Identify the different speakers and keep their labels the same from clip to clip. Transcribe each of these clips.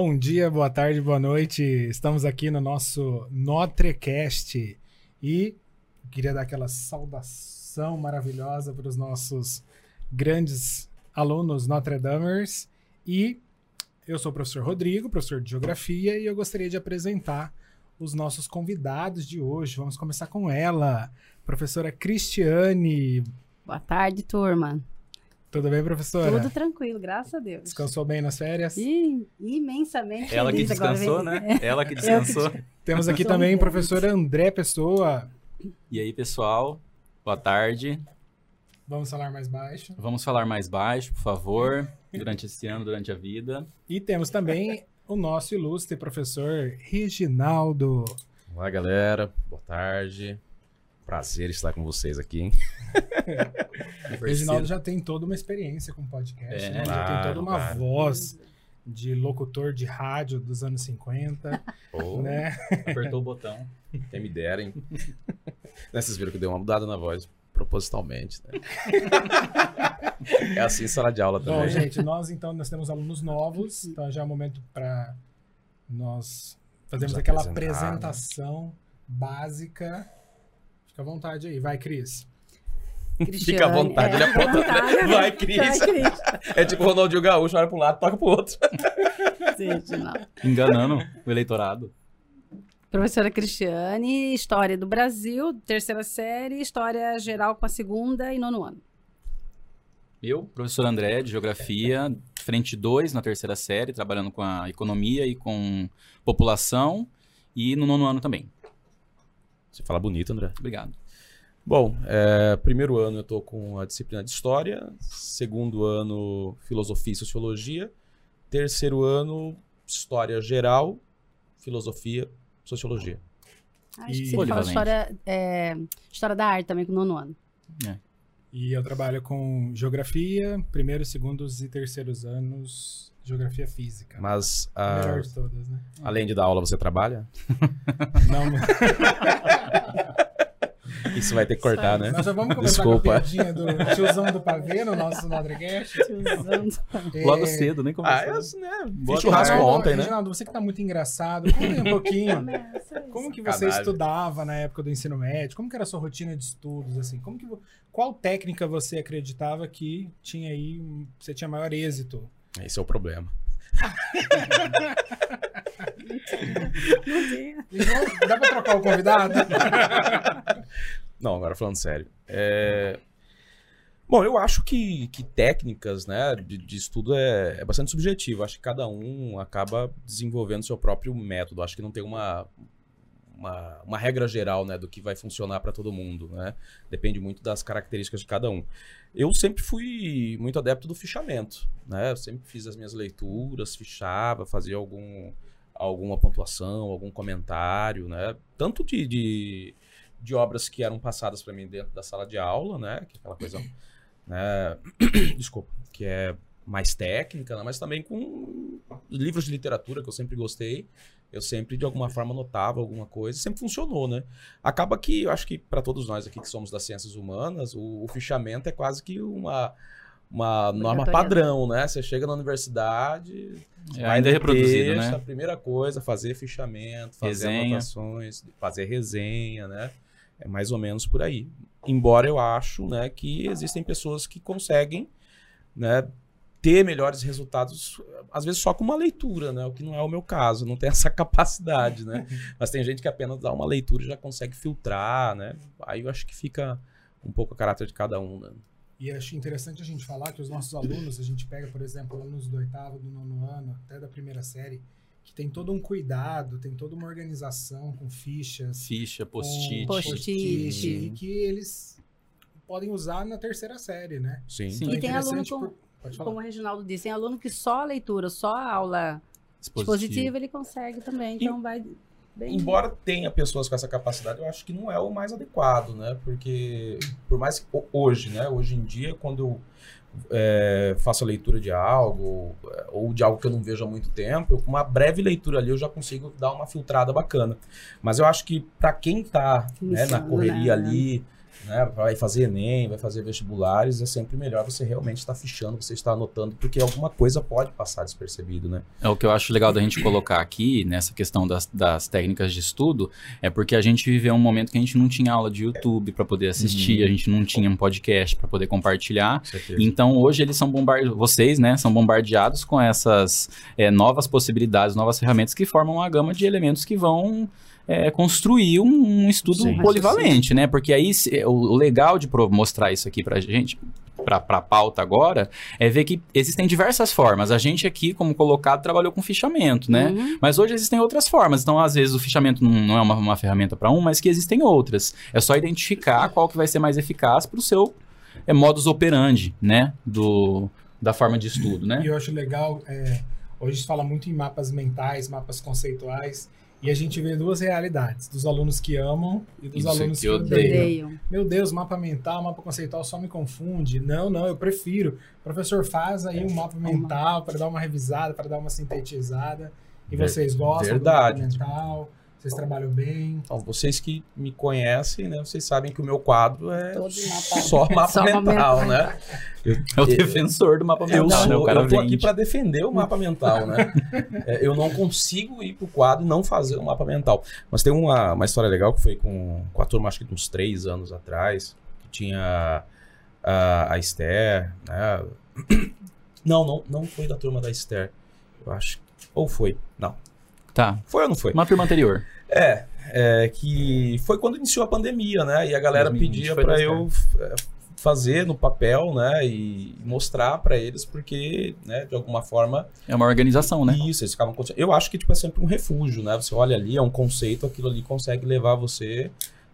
Speaker 1: Bom dia, boa tarde, boa noite. Estamos aqui no nosso Notrecast e queria dar aquela saudação maravilhosa para os nossos grandes alunos Notre Damers e eu sou o professor Rodrigo, professor de Geografia, e eu gostaria de apresentar os nossos convidados de hoje. Vamos começar com ela, professora Cristiane.
Speaker 2: Boa tarde, turma.
Speaker 1: Tudo bem, professora?
Speaker 2: Tudo tranquilo, graças a Deus.
Speaker 1: Descansou bem nas férias?
Speaker 2: Ih, imensamente
Speaker 3: Ela que
Speaker 2: agora,
Speaker 3: descansou,
Speaker 2: vem-
Speaker 3: né? Ela que descansou.
Speaker 1: Temos aqui também o professor André Pessoa.
Speaker 3: E aí, pessoal? Boa tarde.
Speaker 1: Vamos falar mais baixo.
Speaker 3: Vamos falar mais baixo, por favor, durante esse ano, durante a vida.
Speaker 1: E temos também o nosso ilustre professor Reginaldo.
Speaker 4: Olá, galera. Boa tarde. Prazer estar com vocês aqui. hein?
Speaker 1: O Reginaldo já tem toda uma experiência com podcast,
Speaker 3: É,
Speaker 1: né? já tem
Speaker 4: claro,
Speaker 1: toda uma
Speaker 4: claro.
Speaker 1: voz de locutor de rádio dos anos 50,
Speaker 4: Pô,
Speaker 1: né?
Speaker 3: Apertou o botão.
Speaker 4: Quem me dera, hein? Né, Vocês viram que deu uma mudada na voz, propositalmente. Né? é assim em sala de aula
Speaker 1: Bom,
Speaker 4: também.
Speaker 1: gente, nós então nós temos alunos novos, então já é o momento para nós fazermos aquela
Speaker 4: né?
Speaker 1: apresentação básica. Fica à vontade aí, vai, Cris.
Speaker 2: Cristiane,
Speaker 4: Fica à vontade, ele
Speaker 2: fica à
Speaker 4: aponta,
Speaker 2: vontade.
Speaker 4: né? Vai, Cris.
Speaker 2: Vai, Cris.
Speaker 4: É tipo o Ronaldinho Gaúcho, olha para um lado, toca pro outro.
Speaker 2: Gente, não.
Speaker 3: Enganando o eleitorado.
Speaker 2: Professora Cristiane, História do Brasil, terceira série, História Geral com a segunda e nono ano.
Speaker 3: Eu, professor André, de Geografia, frente 2 na terceira série, trabalhando com a economia e com população. E no nono ano também.
Speaker 4: Você fala bonito, André.
Speaker 3: Obrigado.
Speaker 4: Bom, é, primeiro ano eu tô com a disciplina de História, segundo ano Filosofia e Sociologia, terceiro ano História Geral, Filosofia, Sociologia.
Speaker 2: Acho
Speaker 1: E-
Speaker 2: que você fala história, é, história da arte também com o nono ano.
Speaker 1: E eu trabalho com geografia, primeiros, segundos e terceiros anos, geografia física.
Speaker 4: Mas,
Speaker 1: A
Speaker 4: ah,
Speaker 1: melhor de todas, né?
Speaker 4: além de dar aula, você trabalha?
Speaker 1: Não,
Speaker 4: Isso vai ter que cortar, né?
Speaker 1: nós já vamos começar
Speaker 4: Desculpa.
Speaker 1: com a piadinha do tiozão do pavê no nosso Nodrecast. É,
Speaker 3: Logo cedo, nem
Speaker 4: Ah,
Speaker 3: começou.
Speaker 4: é, né?
Speaker 3: Boa
Speaker 4: Fiz churrasco
Speaker 1: Reginaldo,
Speaker 4: ontem, né?
Speaker 1: Reginaldo, você que tá muito engraçado, conta aí um pouquinho.
Speaker 2: Isso.
Speaker 1: Como que você
Speaker 4: Sacanagem.
Speaker 1: estudava na época do ensino médio? Como que era a sua rotina de estudos, assim? Como que, qual técnica você acreditava que tinha aí, você tinha maior êxito?
Speaker 4: Esse é o problema.
Speaker 1: Então, dá pra trocar o convidado?
Speaker 4: Não, agora falando sério. É, Bom, eu acho que, que técnicas né, de, de estudo é, é bastante subjetivo. Acho que cada um acaba desenvolvendo seu próprio método. Acho que não tem uma, uma, uma regra geral né, do que vai funcionar para todo mundo. Né? Depende muito das características de cada um. Eu sempre fui muito adepto do fichamento. Né? Eu sempre fiz as minhas leituras, fichava, fazia algum, alguma pontuação, algum comentário. Né? Tanto de, de, de obras que eram passadas para mim dentro da sala de aula, né? que é aquela coisa né? Desculpa, que é mais técnica, né? mas também com livros de literatura que eu sempre gostei. Eu sempre, de alguma forma, notava alguma coisa. Sempre funcionou, né? Acaba que, eu acho que para todos nós aqui que somos das ciências humanas, o, o fichamento é quase que uma, uma norma padrão, né? Você chega na universidade,
Speaker 3: É,
Speaker 4: vai
Speaker 3: ainda é reproduzido,
Speaker 4: texto,
Speaker 3: né?
Speaker 4: A primeira coisa, fazer fichamento, fazer
Speaker 3: Resenha.
Speaker 4: anotações, fazer resenha, né? É mais ou menos por aí. Embora eu acho, né, que existem pessoas que conseguem, né, ter melhores resultados, às vezes só com uma leitura, né? O que não é o meu caso, não tem essa capacidade, né? Mas tem gente que apenas dá uma leitura e já consegue filtrar, né? Aí eu acho que fica um pouco a caráter de cada um, né?
Speaker 1: E acho interessante a gente falar que os nossos alunos, a gente pega, por exemplo, alunos do oitavo, do nono ano, até da primeira série, que tem todo um cuidado, tem toda uma organização com fichas,
Speaker 3: Ficha, post-it.
Speaker 2: Post-it.
Speaker 1: e que eles podem usar na terceira série, né?
Speaker 4: Sim.
Speaker 3: Sim.
Speaker 1: Então é
Speaker 2: E tem aluno
Speaker 1: interessante
Speaker 2: com-
Speaker 1: por-.
Speaker 2: Como o Reginaldo disse, tem aluno que só a leitura, só a aula dispositiva ele consegue também. Então vai bem.
Speaker 4: Embora tenha pessoas com essa capacidade, eu acho que não é o mais adequado, né? Porque, por mais que ho- hoje, né? Hoje em dia, quando eu é, faço a leitura de algo, é, ou de algo que eu não vejo há muito tempo, eu, com uma breve leitura ali eu já consigo dar uma filtrada bacana. Mas eu acho que para quem tá né, na correria
Speaker 2: né?
Speaker 4: ali, né, vai fazer Enem, vai fazer vestibulares, é sempre melhor você realmente estar fichando, você estar anotando, porque alguma coisa pode passar despercebido, né?
Speaker 3: É o que eu acho legal da gente colocar aqui, nessa questão das, das técnicas de estudo, é porque a gente viveu um momento que a gente não tinha aula de YouTube para poder assistir,
Speaker 4: Uhum.
Speaker 3: a gente não tinha um podcast para poder compartilhar.
Speaker 4: Com.
Speaker 3: Então hoje eles são bombardeados, vocês, né, são bombardeados com essas é, novas possibilidades, novas ferramentas que formam uma gama de elementos que vão é, construir um, um estudo
Speaker 4: Sim.
Speaker 3: polivalente, né? Porque aí se- o, legal de pro- mostrar isso aqui pra gente, pra, pra pauta agora, é ver que existem diversas formas. A gente aqui, como colocado, trabalhou com fichamento, né?
Speaker 2: Uhum.
Speaker 3: Mas hoje existem outras formas. Então, às vezes, o fichamento não, não é uma, uma ferramenta para um, mas que existem outras. É só identificar qual que vai ser mais eficaz para o seu é, modus operandi, né? Do, da forma de estudo,
Speaker 1: E
Speaker 3: né?
Speaker 1: eu acho legal, é, hoje se fala muito em mapas mentais, mapas conceituais, e a gente vê duas realidades, dos alunos que amam e dos
Speaker 3: Isso
Speaker 1: alunos
Speaker 3: que
Speaker 1: odeiam.
Speaker 2: Odeiam.
Speaker 1: Meu Deus, mapa mental, mapa conceitual só me confunde. Não, não, eu prefiro. Professor, faz aí um mapa mental para dar uma revisada, para dar uma sintetizada. E
Speaker 4: Ver-
Speaker 1: vocês gostam
Speaker 4: verdade.
Speaker 1: do mapa mental? Vocês trabalham bem?
Speaker 4: Então, vocês que me conhecem, né, vocês sabem que o meu quadro é só mapa
Speaker 2: Só
Speaker 4: mental, né? Eu,
Speaker 3: É o defensor do mapa
Speaker 4: eu,
Speaker 3: mental, né? O
Speaker 4: sou,
Speaker 3: cara
Speaker 4: eu tô aqui para defender o mapa mental, né? É, eu não consigo ir pro quadro e não fazer o mapa mental. Mas tem uma, uma história legal que foi com, com a turma, acho que de uns três anos atrás, que tinha a, a Esther, né? Não, não, não foi da turma da Esther. Eu acho. Ou foi? Não.
Speaker 3: Tá.
Speaker 4: Foi ou não foi?
Speaker 3: Uma turma anterior.
Speaker 4: É, é que foi quando iniciou a pandemia, né? E a galera
Speaker 3: 2020
Speaker 4: pedia para eu é, fazer no papel, né? E mostrar para eles porque, né? De alguma forma
Speaker 3: É uma organização, né?
Speaker 4: isso, eles ficavam. Eu acho que tipo é sempre um refúgio, né? Você olha ali, é um conceito, aquilo ali consegue levar você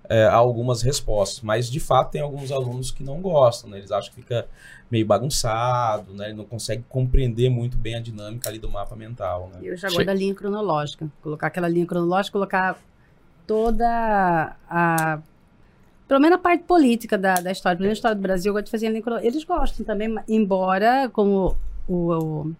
Speaker 4: é, a algumas respostas. Mas de fato tem alguns alunos que não gostam, né? Eles acham que fica meio bagunçado, né? Ele não consegue compreender muito bem a dinâmica ali do mapa mental, né?
Speaker 2: Eu já
Speaker 3: Che-
Speaker 2: gosto da linha cronológica. Colocar aquela linha cronológica, colocar toda a. Pelo menos a parte política da, da história. Pelo menos a história do Brasil, eu gosto de fazer a linha cronológica. Eles gostam também, embora, como o, o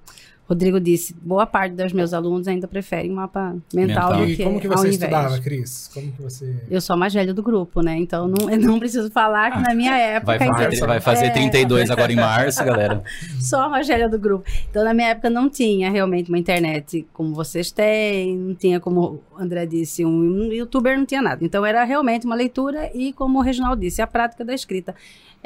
Speaker 2: Rodrigo disse, boa parte dos meus alunos ainda preferem mapa mental,
Speaker 3: Mental.
Speaker 2: do
Speaker 1: E
Speaker 2: que
Speaker 1: como que você estudava, Cris? Como que você...
Speaker 2: Eu sou a mais velha do grupo, né? Então não, eu não preciso falar que na minha época.
Speaker 3: Vai fazer,
Speaker 2: então,
Speaker 3: vai fazer
Speaker 2: é,
Speaker 3: 32 agora em março, galera.
Speaker 2: Só a mais velha do grupo. Então, na minha época, não tinha realmente uma internet como vocês têm, não tinha, como o André disse, um youtuber, não tinha nada. Então, era realmente uma leitura e, como o Reginaldo disse, a prática da escrita.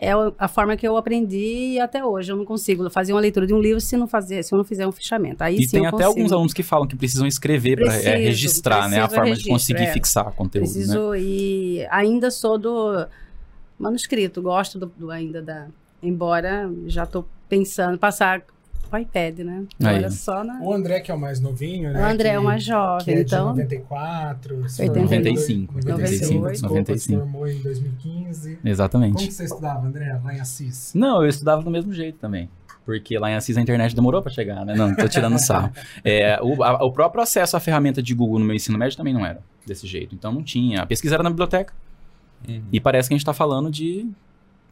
Speaker 2: É a forma que eu aprendi e até hoje eu não consigo fazer uma leitura de um livro se não fazer, se eu não fizer um fichamento. Aí
Speaker 3: E
Speaker 2: sim
Speaker 3: tem até
Speaker 2: consigo.
Speaker 3: alguns alunos que falam que precisam escrever para
Speaker 2: Preciso,
Speaker 3: registrar, né? A forma de
Speaker 2: registro,
Speaker 3: conseguir
Speaker 2: é.
Speaker 3: fixar conteúdo, né?
Speaker 2: Preciso e ainda sou do manuscrito, gosto do, do- ainda da. Embora já estou pensando passar o iPad, né?
Speaker 3: Aí.
Speaker 2: Agora só na.
Speaker 1: O André, que é o mais novinho, né?
Speaker 2: O André
Speaker 1: que,
Speaker 2: é o mais
Speaker 1: que
Speaker 2: jovem,
Speaker 1: é
Speaker 2: então.
Speaker 1: de 94, se
Speaker 2: 85,
Speaker 1: formou em
Speaker 3: 95,
Speaker 1: 95, desculpa,
Speaker 3: 95.
Speaker 1: se formou em 2015. Como
Speaker 3: Exatamente.
Speaker 1: que você estudava, André, lá em Assis?
Speaker 3: Não, eu estudava do mesmo jeito também. Porque lá em Assis a internet demorou para chegar, né? Não, tô tirando sarro. É, o, a- o próprio acesso à ferramenta de Google no meu ensino médio também não era desse jeito. Então não tinha. A pesquisa era na biblioteca.
Speaker 4: Uhum.
Speaker 3: E parece que a gente tá falando de.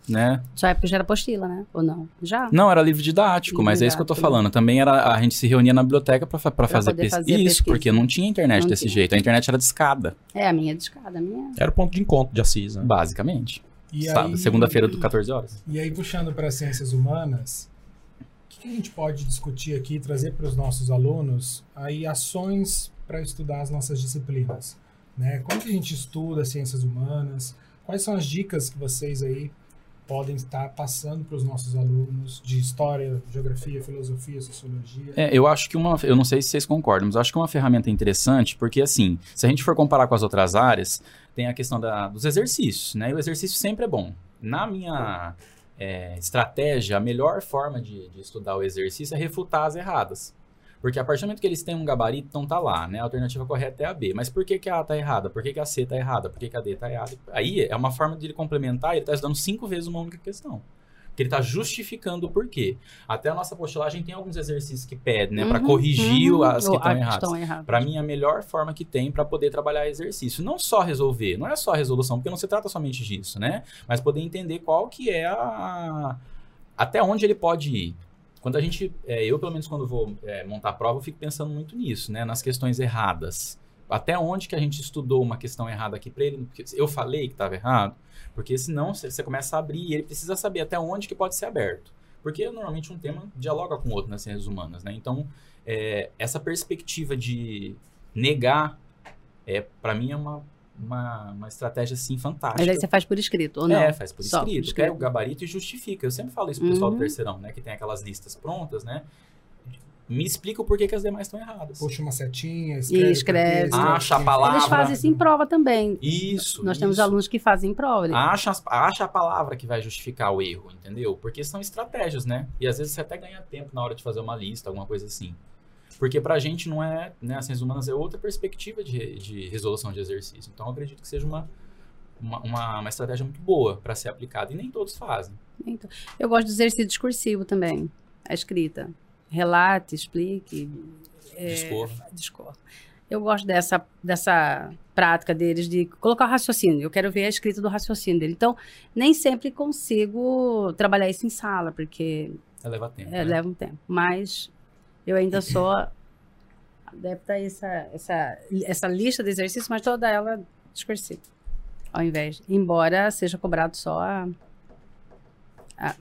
Speaker 3: Né?
Speaker 2: Sua época já era apostila, né? Ou não? Já?
Speaker 3: Não, era livro didático,
Speaker 2: Livro
Speaker 3: mas é isso que eu tô
Speaker 2: né?
Speaker 3: falando. Também era a gente se reunia na biblioteca para fazer pesquisa.
Speaker 2: fazer
Speaker 3: Isso,
Speaker 2: pesquisa.
Speaker 3: porque não tinha internet
Speaker 2: Não
Speaker 3: desse
Speaker 2: tinha.
Speaker 3: jeito. A internet era de escada,
Speaker 2: É, a minha de escada, minha.
Speaker 4: Era o ponto de encontro de Assis, né?
Speaker 3: basicamente.
Speaker 1: E
Speaker 3: Segunda-feira, do 14 horas.
Speaker 1: E aí, puxando para as ciências humanas, o que, que a gente pode discutir aqui, trazer para os nossos alunos aí ações para estudar as nossas disciplinas? Né? Como que a gente estuda as ciências humanas? Quais são as dicas que vocês aí podem estar passando para os nossos alunos de história, geografia, filosofia, sociologia?
Speaker 3: É, eu acho que uma. Eu não sei se vocês concordam, mas acho que uma ferramenta interessante, porque assim, se a gente for comparar com as outras áreas, tem a questão da- dos exercícios, né? E o exercício sempre é bom. Na minha é, estratégia, a melhor forma de, de estudar o exercício é refutar as erradas. Porque a partir do momento que eles têm um gabarito, então tá lá, né? A alternativa correta é a B. Mas por que, que a A tá errada? Por que, que a C tá errada? Por que, que a D tá errada? Aí é uma forma de ele complementar e ele tá estudando cinco vezes uma única questão. Porque ele tá justificando o porquê. Até a nossa postilagem tem alguns exercícios que pedem, né? Para
Speaker 2: Uhum,
Speaker 3: corrigir
Speaker 2: uhum.
Speaker 3: as que estão
Speaker 2: as
Speaker 3: erradas.
Speaker 2: erradas.
Speaker 3: Para mim, é a melhor forma que tem para poder trabalhar exercício. Não só resolver, não é só a resolução, porque não se trata somente disso, né? Mas poder entender qual que é a... Até onde ele pode ir. Quando a gente... é, eu, pelo menos, quando vou é, montar a prova, eu fico pensando muito nisso, né? Nas questões erradas. até onde que a gente estudou uma questão errada aqui para ele, porque eu falei que estava errado, porque senão você começa a abrir e ele precisa saber até onde que pode ser aberto. Porque normalmente um tema dialoga com o outro nas ciências humanas, né? Então, é, essa perspectiva de negar, é, para mim, é uma, uma, uma, estratégia, assim, fantástica.
Speaker 2: Mas aí você faz por escrito, ou não?
Speaker 3: É, faz por Só escrito. Por escrito. Pega o gabarito e justifica. Eu sempre falo isso pro pessoal do uhum. terceirão, né? Que tem aquelas listas prontas, né? me explica o porquê que as demais estão erradas.
Speaker 1: Puxa uma setinha, escreve.
Speaker 2: E escreve.
Speaker 3: Acha a palavra.
Speaker 2: Eles fazem isso em prova também.
Speaker 3: Isso.
Speaker 2: Nós
Speaker 3: isso.
Speaker 2: temos alunos que fazem em prova.
Speaker 3: Acha, acha a palavra que vai justificar o erro, entendeu? Porque são estratégias, né? E às vezes você até ganha tempo na hora de fazer uma lista, alguma coisa assim. Porque pra gente não é, né, as ciências humanas é outra perspectiva de, de resolução de exercício. Então eu acredito que seja uma, uma, uma, uma estratégia muito boa para ser aplicada. E nem todos fazem.
Speaker 2: Então, eu gosto do exercício discursivo também, a escrita relate, explique.
Speaker 3: É, discorra.
Speaker 2: discorra. Eu gosto dessa, dessa prática deles de colocar o raciocínio. Eu quero ver a escrita do raciocínio dele. Então, nem sempre consigo trabalhar isso em sala, porque.
Speaker 3: É, leva tempo.
Speaker 2: É,
Speaker 3: né?
Speaker 2: leva um tempo. Mas eu ainda sou adepta a essa, essa, essa lista de exercícios, mas toda ela discursiva. Ao invés. Embora seja cobrado só a, a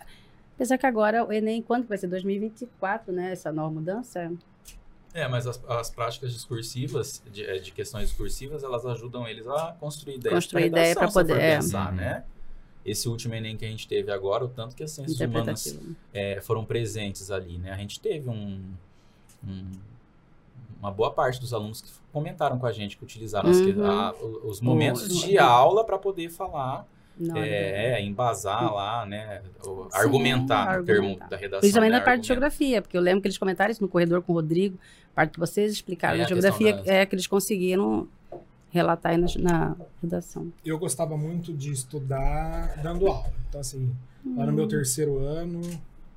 Speaker 2: Apesar que agora o Enem, quando vai ser? 2024, né? Essa nova mudança?
Speaker 3: É, mas as, as práticas discursivas, de, é, de, questões discursivas, elas ajudam eles a construir ideias
Speaker 2: Construir ideia para poder
Speaker 3: é. pensar, uhum. né? Esse último Enem que a gente teve agora, o tanto que as ciências humanas é, foram presentes ali, né? A gente teve um, um, uma boa parte dos alunos que comentaram com a gente, que utilizaram uhum. as, a, os momentos uhum. de aula para poder falar é, é, embasar lá, né? Sim, argumentar, argumentar, termo da redação.
Speaker 2: Principalmente né, na parte de geografia, porque eu lembro que eles comentaram isso no corredor com o Rodrigo, parte que vocês explicaram. É, na geografia é que eles conseguiram relatar aí na, na, redação.
Speaker 1: Eu gostava muito de estudar dando aula. Então, assim, hum. lá no meu hum. terceiro ano,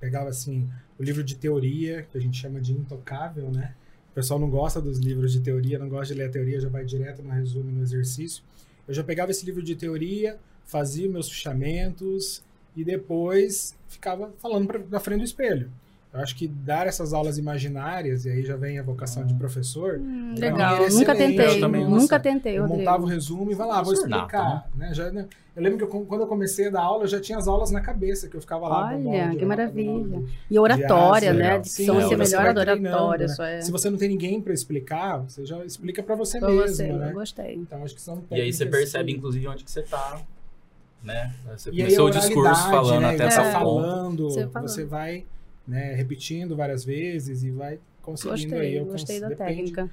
Speaker 1: pegava, assim, o livro de teoria, que a gente chama de intocável, né? O pessoal não gosta dos livros de teoria, não gosta de ler a teoria, já vai direto no resumo, no exercício. Eu já pegava esse livro de teoria, fazia meus fichamentos e depois ficava falando pra, na frente do espelho. Eu acho que dar essas aulas imaginárias, e aí já vem a vocação de professor.
Speaker 2: Hum, legal, é nunca tentei. Eu também, nunca tentei.
Speaker 1: Eu montava o resumo e vai lá, vou explicar. Né? né? Já, né? Eu lembro que eu, quando eu comecei a dar aula, eu já tinha as aulas na cabeça, que eu ficava lá.
Speaker 2: Olha, que maravilha. E oratória, né? Dicção ser melhor da oratória. Né?
Speaker 1: É. Se você não tem ninguém para explicar, você já explica para você pra mesmo. Você, né?
Speaker 2: Eu gostei.
Speaker 1: Então, acho que são
Speaker 3: e aí você percebe, que... inclusive, onde que você está né? Você e começou o discurso falando né? até essa
Speaker 1: é. falando, você, você vai né, repetindo várias vezes e vai conseguindo
Speaker 2: gostei,
Speaker 1: aí. Eu
Speaker 2: gostei da depende, técnica.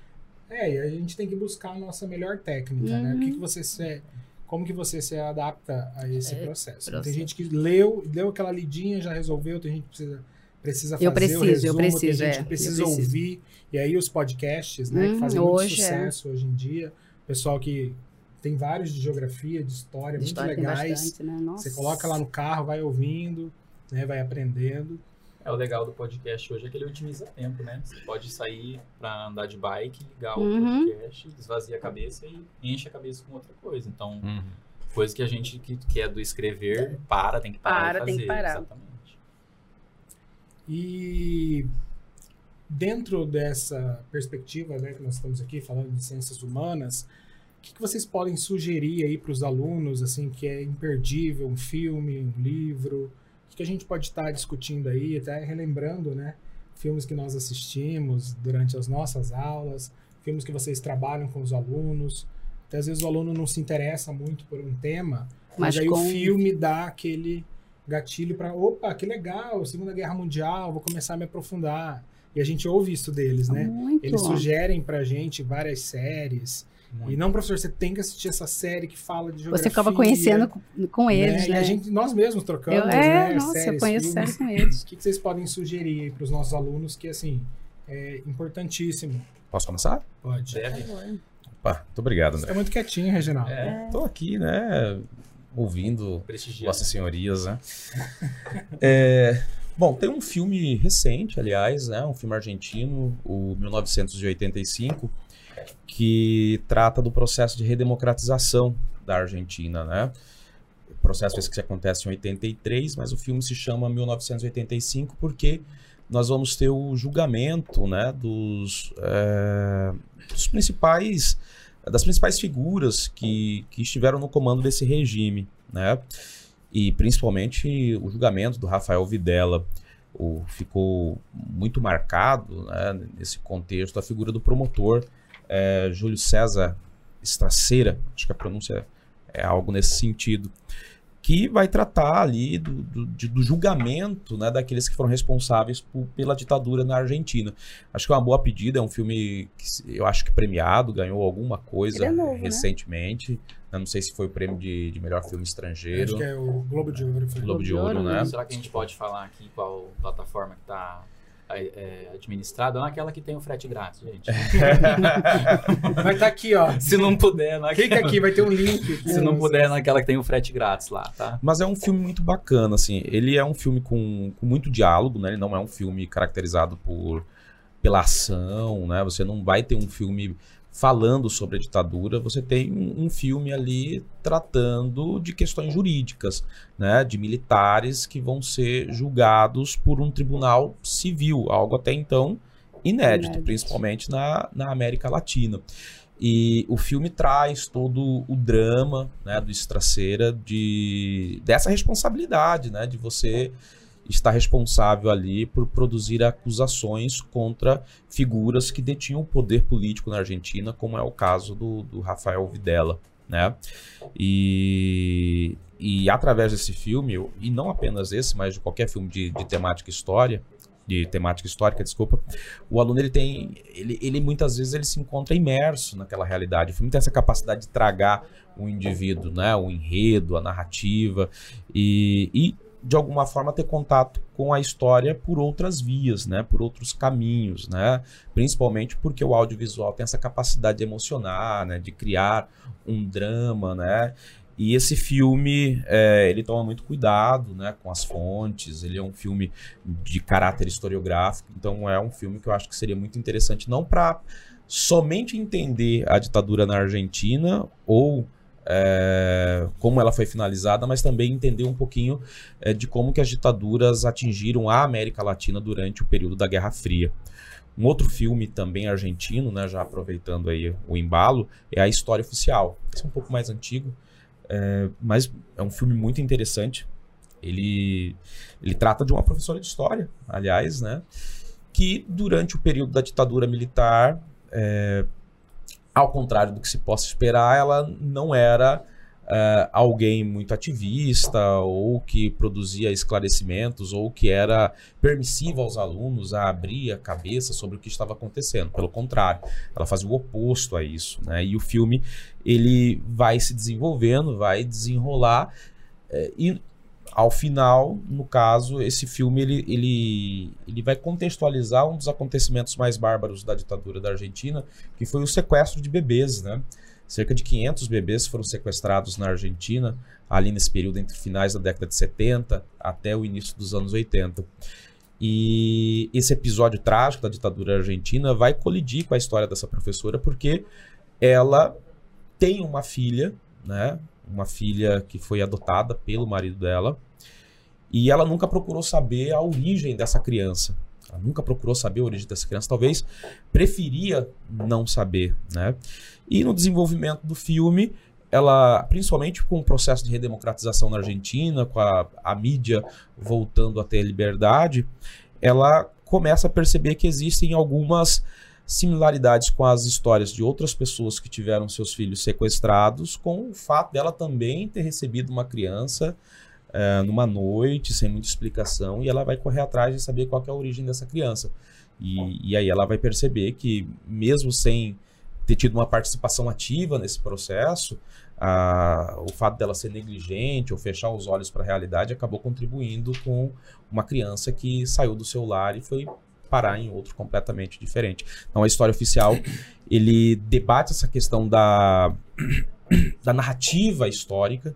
Speaker 1: É, e a gente tem que buscar a nossa melhor técnica, uhum. né? O que, que uhum. você se, como que você se adapta a esse é, processo. processo. Tem gente que leu, deu aquela lidinha, já resolveu, tem gente que precisa precisa fazer
Speaker 2: eu preciso,
Speaker 1: o resumo,
Speaker 2: eu preciso,
Speaker 1: tem gente
Speaker 2: é,
Speaker 1: que precisa ouvir. E aí os podcasts, né, que fazem muito é. sucesso hoje em dia. Pessoal que tem vários de geografia, de história, de muito história legais. Bastante, né? Você coloca lá no carro, vai ouvindo, né? vai aprendendo.
Speaker 3: É, o legal do podcast hoje é que ele otimiza tempo, né? Você pode sair para andar de bike, ligar uhum. o podcast, esvazia a cabeça e enche a cabeça com outra coisa. Então, uhum. coisa que a gente que, que é do escrever, para, tem que parar para, fazer.
Speaker 2: Tem que parar.
Speaker 3: Exatamente.
Speaker 1: E dentro dessa perspectiva, né, que nós estamos aqui falando de ciências humanas, que, que vocês podem sugerir aí para os alunos, assim, que é imperdível, um filme, um livro? Que a gente pode estar discutindo aí, até relembrando, né? Filmes que nós assistimos durante as nossas aulas, filmes que vocês trabalham com os alunos. Até às vezes o aluno não se interessa muito por um tema, mas, mas aí com... o filme dá aquele gatilho para, opa, que legal, Segunda Guerra Mundial, vou começar a me aprofundar. E a gente ouve isso deles, né?
Speaker 2: Muito.
Speaker 1: Eles sugerem pra gente várias séries, muito. E não, professor, você tem que assistir essa série que fala de geografia.
Speaker 2: Você acaba conhecendo com eles, né?
Speaker 1: né? E a gente, nós mesmos trocamos,
Speaker 2: eu,
Speaker 1: é,
Speaker 2: né? Nossa,
Speaker 1: séries,
Speaker 2: eu conheço séries com eles.
Speaker 1: O que, que vocês podem sugerir para os nossos alunos que, assim, é importantíssimo?
Speaker 4: Posso começar?
Speaker 1: Pode.
Speaker 3: Deve.
Speaker 4: Opa, muito obrigado, André.
Speaker 1: Você é muito quietinho, Reginaldo.
Speaker 4: É, tô aqui, né, ouvindo Vossas Senhorias, né? é, bom, tem um filme recente, aliás, né, um filme argentino, o 1985, que trata do processo de redemocratização da Argentina, né? O processo esse que acontece em 83, mas o filme se chama 1985 porque nós vamos ter o julgamento, né, dos, é, dos principais das principais figuras que, que estiveram no comando desse regime, né? E principalmente o julgamento do Rafael Videla o, ficou muito marcado né, nesse contexto a figura do promotor é, Júlio César Estraceira, acho que a pronúncia é algo nesse sentido, que vai tratar ali do, do, do julgamento né, daqueles que foram responsáveis por, pela ditadura na Argentina. Acho que é uma boa pedida, é um filme que eu acho que premiado, ganhou alguma coisa
Speaker 2: é novo, né?
Speaker 4: recentemente. Né? Não sei se foi o prêmio de, de melhor filme estrangeiro.
Speaker 1: Acho que é o Globo de Ouro. Foi.
Speaker 4: Globo de
Speaker 2: Globo de
Speaker 4: Ouro,
Speaker 2: Ouro,
Speaker 4: né?
Speaker 2: né?
Speaker 3: Será que a gente pode falar aqui qual plataforma que está administrada? Não é aquela que tem o frete grátis, gente.
Speaker 1: Vai estar aqui, ó.
Speaker 3: Se não puder, naquela...
Speaker 1: Clica aqui, vai ter um link. aqui.
Speaker 3: Se não puder, naquela que tem o frete grátis lá, tá?
Speaker 4: Mas é um filme muito bacana, assim. Ele é um filme com, com muito diálogo, né? Ele não é um filme caracterizado por pela ação, né? Você não vai ter um filme falando sobre a ditadura, você tem um, um filme ali tratando de questões jurídicas, né? De militares que vão ser julgados por um tribunal civil, algo até então inédito,
Speaker 2: Inédito.
Speaker 4: principalmente na, na América Latina. E o filme traz todo o drama né, do Estraceira de, dessa responsabilidade, né, de você estar responsável ali por produzir acusações contra figuras que detinham o poder político na Argentina, como é o caso do, do Rafael Videla. Né? E, e através desse filme, e não apenas esse, mas de qualquer filme de, de temática história, de temática histórica, desculpa, o aluno ele tem, ele, ele muitas vezes ele se encontra imerso naquela realidade. O filme tem essa capacidade de tragar o indivíduo, né, o enredo, a narrativa e, e de alguma forma ter contato com a história por outras vias, né, por outros caminhos, né, principalmente porque o audiovisual tem essa capacidade de emocionar, né, de criar um drama, né, e esse filme, é, ele toma muito cuidado né, com as fontes, ele é um filme de caráter historiográfico, então é um filme que eu acho que seria muito interessante, não para somente entender a ditadura na Argentina ou é, como ela foi finalizada, mas também entender um pouquinho é, de como que as ditaduras atingiram a América Latina durante o período da Guerra Fria. Um outro filme também argentino, né, já aproveitando aí o embalo, é A História Oficial. Esse é um pouco mais antigo, é, mas é um filme muito interessante. Ele, ele trata de uma professora de história, aliás, né? Que durante o período da ditadura militar, é, ao contrário do que se possa esperar, ela não era é, alguém muito ativista ou que produzia esclarecimentos ou que era permissiva aos alunos a abrir a cabeça sobre o que estava acontecendo. Pelo contrário, ela fazia o oposto a isso. Né? E o filme ele vai se desenvolvendo, vai desenrolar é, e ao final, no caso, esse filme ele, ele, ele vai contextualizar um dos acontecimentos mais bárbaros da ditadura da Argentina, que foi o sequestro de bebês, né? Cerca de 500 bebês foram sequestrados na Argentina, ali nesse período entre finais da década de 70 até o início dos anos 80. E esse episódio trágico da ditadura argentina vai colidir com a história dessa professora, porque ela tem uma filha, né? Uma filha que foi adotada pelo marido dela, e ela nunca procurou saber a origem dessa criança. Ela nunca procurou saber a origem dessa criança, talvez preferia não saber, né? E no desenvolvimento do filme, ela, principalmente com o processo de redemocratização na Argentina, com a, a mídia voltando a ter liberdade, ela começa a perceber que existem algumas similaridades com as histórias de outras pessoas que tiveram seus filhos sequestrados, com o fato dela também ter recebido uma criança é, numa noite, sem muita explicação, e ela vai correr atrás de saber qual é a origem dessa criança. E, e aí ela vai perceber que, mesmo sem ter tido uma participação ativa nesse processo, a, o fato dela ser negligente ou fechar os olhos para a realidade acabou contribuindo com uma criança que saiu do seu lar e foi parar em outro completamente diferente. Então a história oficial ele debate essa questão da, da narrativa histórica,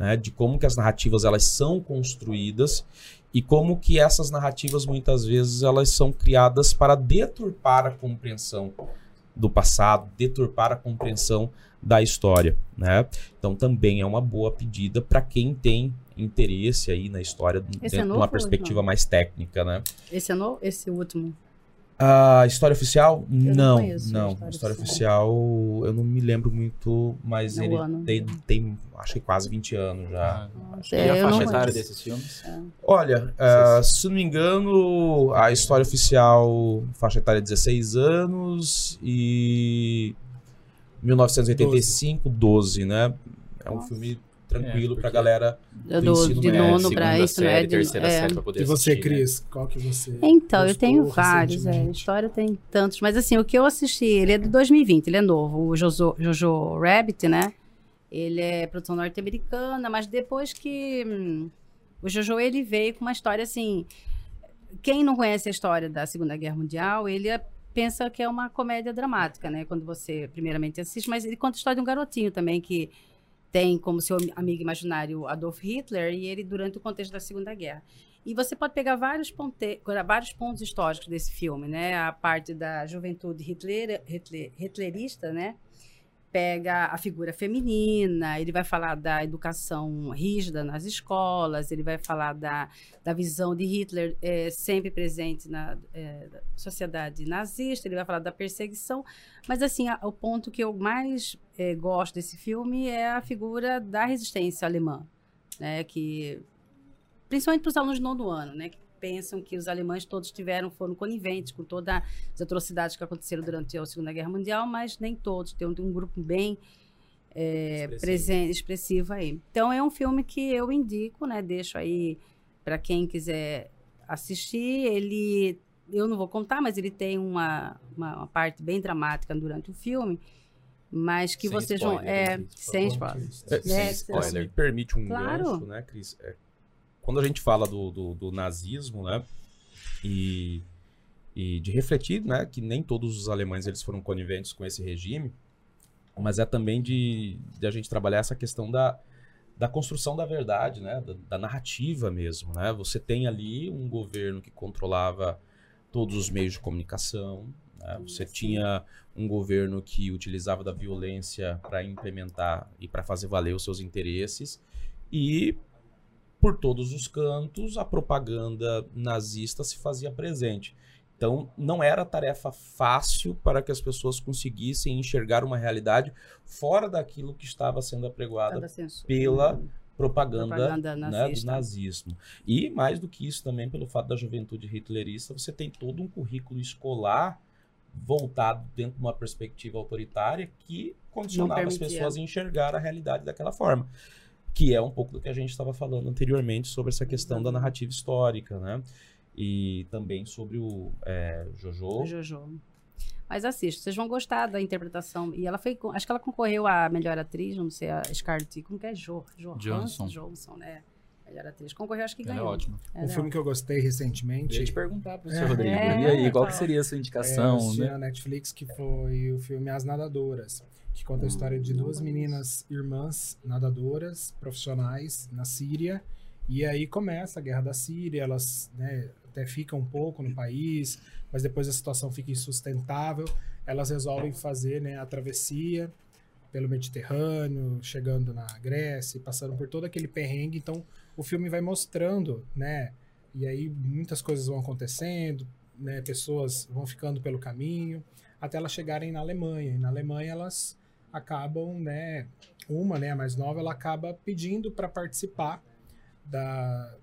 Speaker 4: né, de como que as narrativas elas são construídas e como que essas narrativas muitas vezes elas são criadas para deturpar a compreensão do passado, deturpar a compreensão da história, né? Então também é uma boa pedida para quem tem interesse aí na história
Speaker 2: Esse é
Speaker 4: dentro de
Speaker 2: novo
Speaker 4: uma
Speaker 2: ou
Speaker 4: perspectiva
Speaker 2: não?
Speaker 4: mais técnica, né?
Speaker 2: Esse é no, esse último.
Speaker 4: A história oficial?
Speaker 2: não
Speaker 4: não,
Speaker 2: a
Speaker 4: não.
Speaker 2: história
Speaker 4: A história
Speaker 2: oficial.
Speaker 4: oficial eu não me lembro muito, mas
Speaker 2: Não,
Speaker 4: ele tem, tem, acho que quase 20 anos já.
Speaker 2: Nossa,
Speaker 3: E
Speaker 2: é,
Speaker 3: a
Speaker 2: eu não
Speaker 3: faixa etária desses filmes?
Speaker 4: Olha, ah, se não me engano, a história oficial, faixa etária 16 anos e 1985, 12, né? É um
Speaker 2: Nossa.
Speaker 4: filme tranquilo
Speaker 3: É,
Speaker 4: pra
Speaker 3: porque-
Speaker 4: galera.
Speaker 2: Eu
Speaker 4: do
Speaker 2: dou
Speaker 4: ensino
Speaker 2: de
Speaker 4: médio,
Speaker 2: nono pra isso,
Speaker 3: série,
Speaker 2: né? De-
Speaker 3: terceira
Speaker 2: é.
Speaker 3: série pra poder
Speaker 1: E você,
Speaker 3: assistir, né?
Speaker 1: Cris, qual que você.
Speaker 2: Então, eu tenho vários, é. História tem tantos. Mas assim, o que eu assisti, ele é de 2020, ele é novo. O Jojo, Jojo Rabbit, né? Ele é produção norte-americana, mas depois que hum, o Jojo ele veio com uma história assim. Quem não conhece a história da Segunda Guerra Mundial, ele é- pensa que é uma comédia dramática, né? Quando você primeiramente assiste, mas ele conta a história de um garotinho também que tem como seu amigo imaginário Adolf Hitler e ele durante o contexto da Segunda Guerra. E você pode pegar vários, ponte... vários pontos históricos desse filme, né? A parte da juventude Hitler... Hitler... hitlerista, né? Pega a figura feminina, ele vai falar da educação rígida nas escolas, ele vai falar da, da visão de Hitler eh, sempre presente na eh, sociedade nazista, ele vai falar da perseguição. Mas, assim, a- o ponto que eu mais eh, gosto desse filme é a figura da resistência alemã, né? Que principalmente para os alunos de nono ano, né? Que pensam que os alemães todos tiveram, foram coniventes com todas as atrocidades que aconteceram durante a Segunda Guerra Mundial, mas nem todos. Tem um, um grupo bem é,
Speaker 3: Expressivo.
Speaker 2: presente, expressivo aí. Então é um filme que eu indico, né? Deixo aí para quem quiser assistir. Ele, eu não vou contar, mas ele tem uma, uma, uma parte bem dramática durante o filme, mas que
Speaker 3: Sem
Speaker 2: vocês vão
Speaker 3: spoiler,
Speaker 2: é
Speaker 3: hein, Cris, por
Speaker 2: sem spoiler.
Speaker 4: É,
Speaker 3: Sem
Speaker 2: É,
Speaker 3: spoiler.
Speaker 4: Se me permite um
Speaker 2: Claro.
Speaker 4: gancho, né, Cris? É, quando a gente fala do, do, do nazismo, né, e, e de refletir, né, que nem todos os alemães eles foram coniventes com esse regime, mas é também de, de a gente trabalhar essa questão da, da construção da verdade, né, da, da narrativa mesmo, né? Você tem ali um governo que controlava todos os meios de comunicação, né? Você tinha um governo que utilizava da violência para implementar e para fazer valer os seus interesses e por todos os cantos a propaganda nazista se fazia presente. Então não era tarefa fácil para que as pessoas conseguissem enxergar uma realidade fora daquilo que estava sendo apregoada pela propaganda,
Speaker 2: Propaganda
Speaker 4: né, do nazismo. E mais do que isso também pelo fato da juventude hitlerista, você tem todo um currículo escolar voltado dentro de uma perspectiva autoritária que condicionava as pessoas a enxergar a realidade daquela forma. Que é um pouco do que a gente estava falando anteriormente sobre essa questão da narrativa histórica, né? E também sobre o é, Jojo.
Speaker 2: O Jojo. Mas assista, vocês vão gostar da interpretação. E ela foi, acho que ela concorreu a melhor atriz, não sei, a Scarlett, como que é? Jo,
Speaker 3: Johansson.
Speaker 2: Johnson, né? Melhor atriz. Concorreu, acho que
Speaker 3: Ela é
Speaker 2: ganhou.
Speaker 3: ótima.
Speaker 2: Ela
Speaker 1: Um
Speaker 2: é
Speaker 1: filme que eu gostei
Speaker 3: Eu ia
Speaker 1: recentemente
Speaker 3: te perguntar, professor
Speaker 1: É.
Speaker 3: Rodrigo.
Speaker 2: É,
Speaker 3: e aí, qual que seria a sua
Speaker 1: é,
Speaker 3: indicação,
Speaker 1: assisti
Speaker 3: né?
Speaker 1: na Netflix, que foi o filme As Nadadoras, que conta a história de duas meninas irmãs nadadoras profissionais na Síria. E aí começa a guerra da Síria, elas né, até ficam um pouco no país, mas depois a situação fica insustentável. Elas resolvem fazer né, a travessia pelo Mediterrâneo, chegando na Grécia, passando por todo aquele perrengue. Então o filme vai mostrando, né? E aí muitas coisas vão acontecendo, né? Pessoas vão ficando pelo caminho até elas chegarem na Alemanha. E na Alemanha elas acabam, né? Uma, né, a mais nova, ela acaba pedindo para participar da,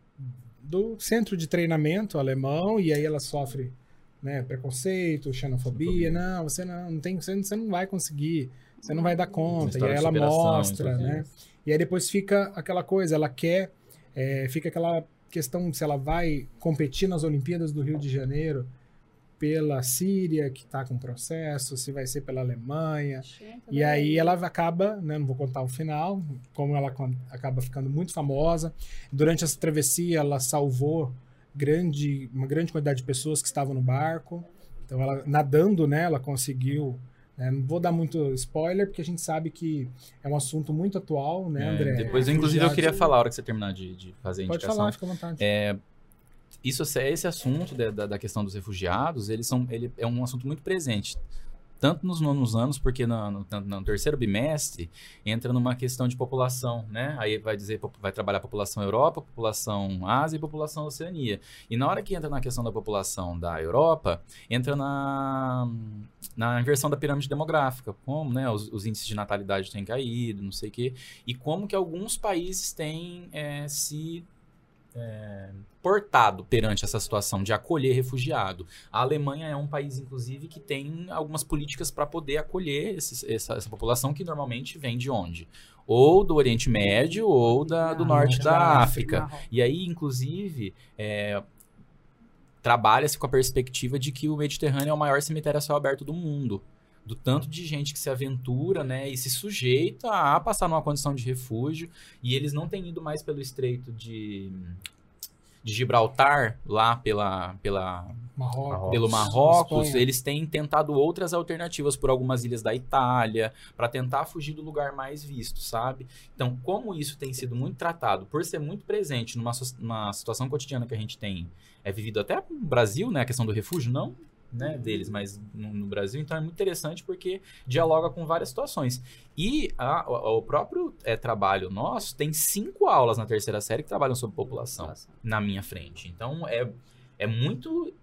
Speaker 1: do centro de treinamento alemão e aí ela sofre né, preconceito, xenofobia.
Speaker 3: Xenofobia.
Speaker 1: Não, você não, não tem, você, não- vai conseguir, você não vai dar conta. E aí ela mostra,
Speaker 3: então.
Speaker 1: né? E aí depois fica aquela coisa, ela quer, é, fica aquela questão se ela vai competir nas Olimpíadas do Rio de Janeiro pela Síria, que está com processo, se vai ser pela Alemanha.
Speaker 2: Gente,
Speaker 1: E
Speaker 2: adorei.
Speaker 1: aí ela acaba, né, não vou contar o final, como ela acaba ficando muito famosa. Durante essa travessia, ela salvou grande, uma grande quantidade de pessoas que estavam no barco. Então, ela nadando, né, ela conseguiu. né, não vou dar muito spoiler, porque a gente sabe que é um assunto muito atual, né,
Speaker 3: É,
Speaker 1: André?
Speaker 3: depois, inclusive, eu queria falar a hora que você terminar de, de fazer a
Speaker 1: Pode
Speaker 3: indicação.
Speaker 1: falar, fica à vontade.
Speaker 3: É, isso, esse assunto da, da, questão dos refugiados, eles são, ele é um assunto muito presente, tanto nos nonos anos, porque no, no, no, terceiro bimestre entra numa questão de população, né? Aí vai dizer, vai trabalhar população Europa, população Ásia e população Oceania. E na hora que entra na questão da população da Europa, entra na, na inversão da pirâmide demográfica, como né, os, os índices de natalidade têm caído, não sei o quê, e como que alguns países têm é, se é, portado perante essa situação de acolher refugiado. A Alemanha é um país, inclusive, que tem algumas políticas para poder acolher esses, essa, essa, população que normalmente vem de onde? Ou do Oriente Médio ou da, do ah, norte da África. África. E aí, inclusive, é, trabalha-se com a perspectiva de que o Mediterrâneo é o maior cemitério a céu aberto do mundo do tanto de gente que se aventura, né, e se sujeita a passar numa condição de refúgio, e eles não têm ido mais pelo estreito de, de Gibraltar, lá pela, pela Marrocos, pelo Marrocos, Espanha. eles têm tentado outras alternativas por algumas ilhas da Itália, para tentar fugir do lugar mais visto, sabe? Então, como isso tem sido muito tratado, por ser muito presente numa, numa situação cotidiana que a gente tem é vivido até no Brasil, né, a questão do refúgio, não né, deles, mas no, no, Brasil. Então é muito interessante porque dialoga com várias situações. E a, o, o próprio é, trabalho nosso tem cinco aulas na terceira série que trabalham sobre população na minha frente. Então é, é muito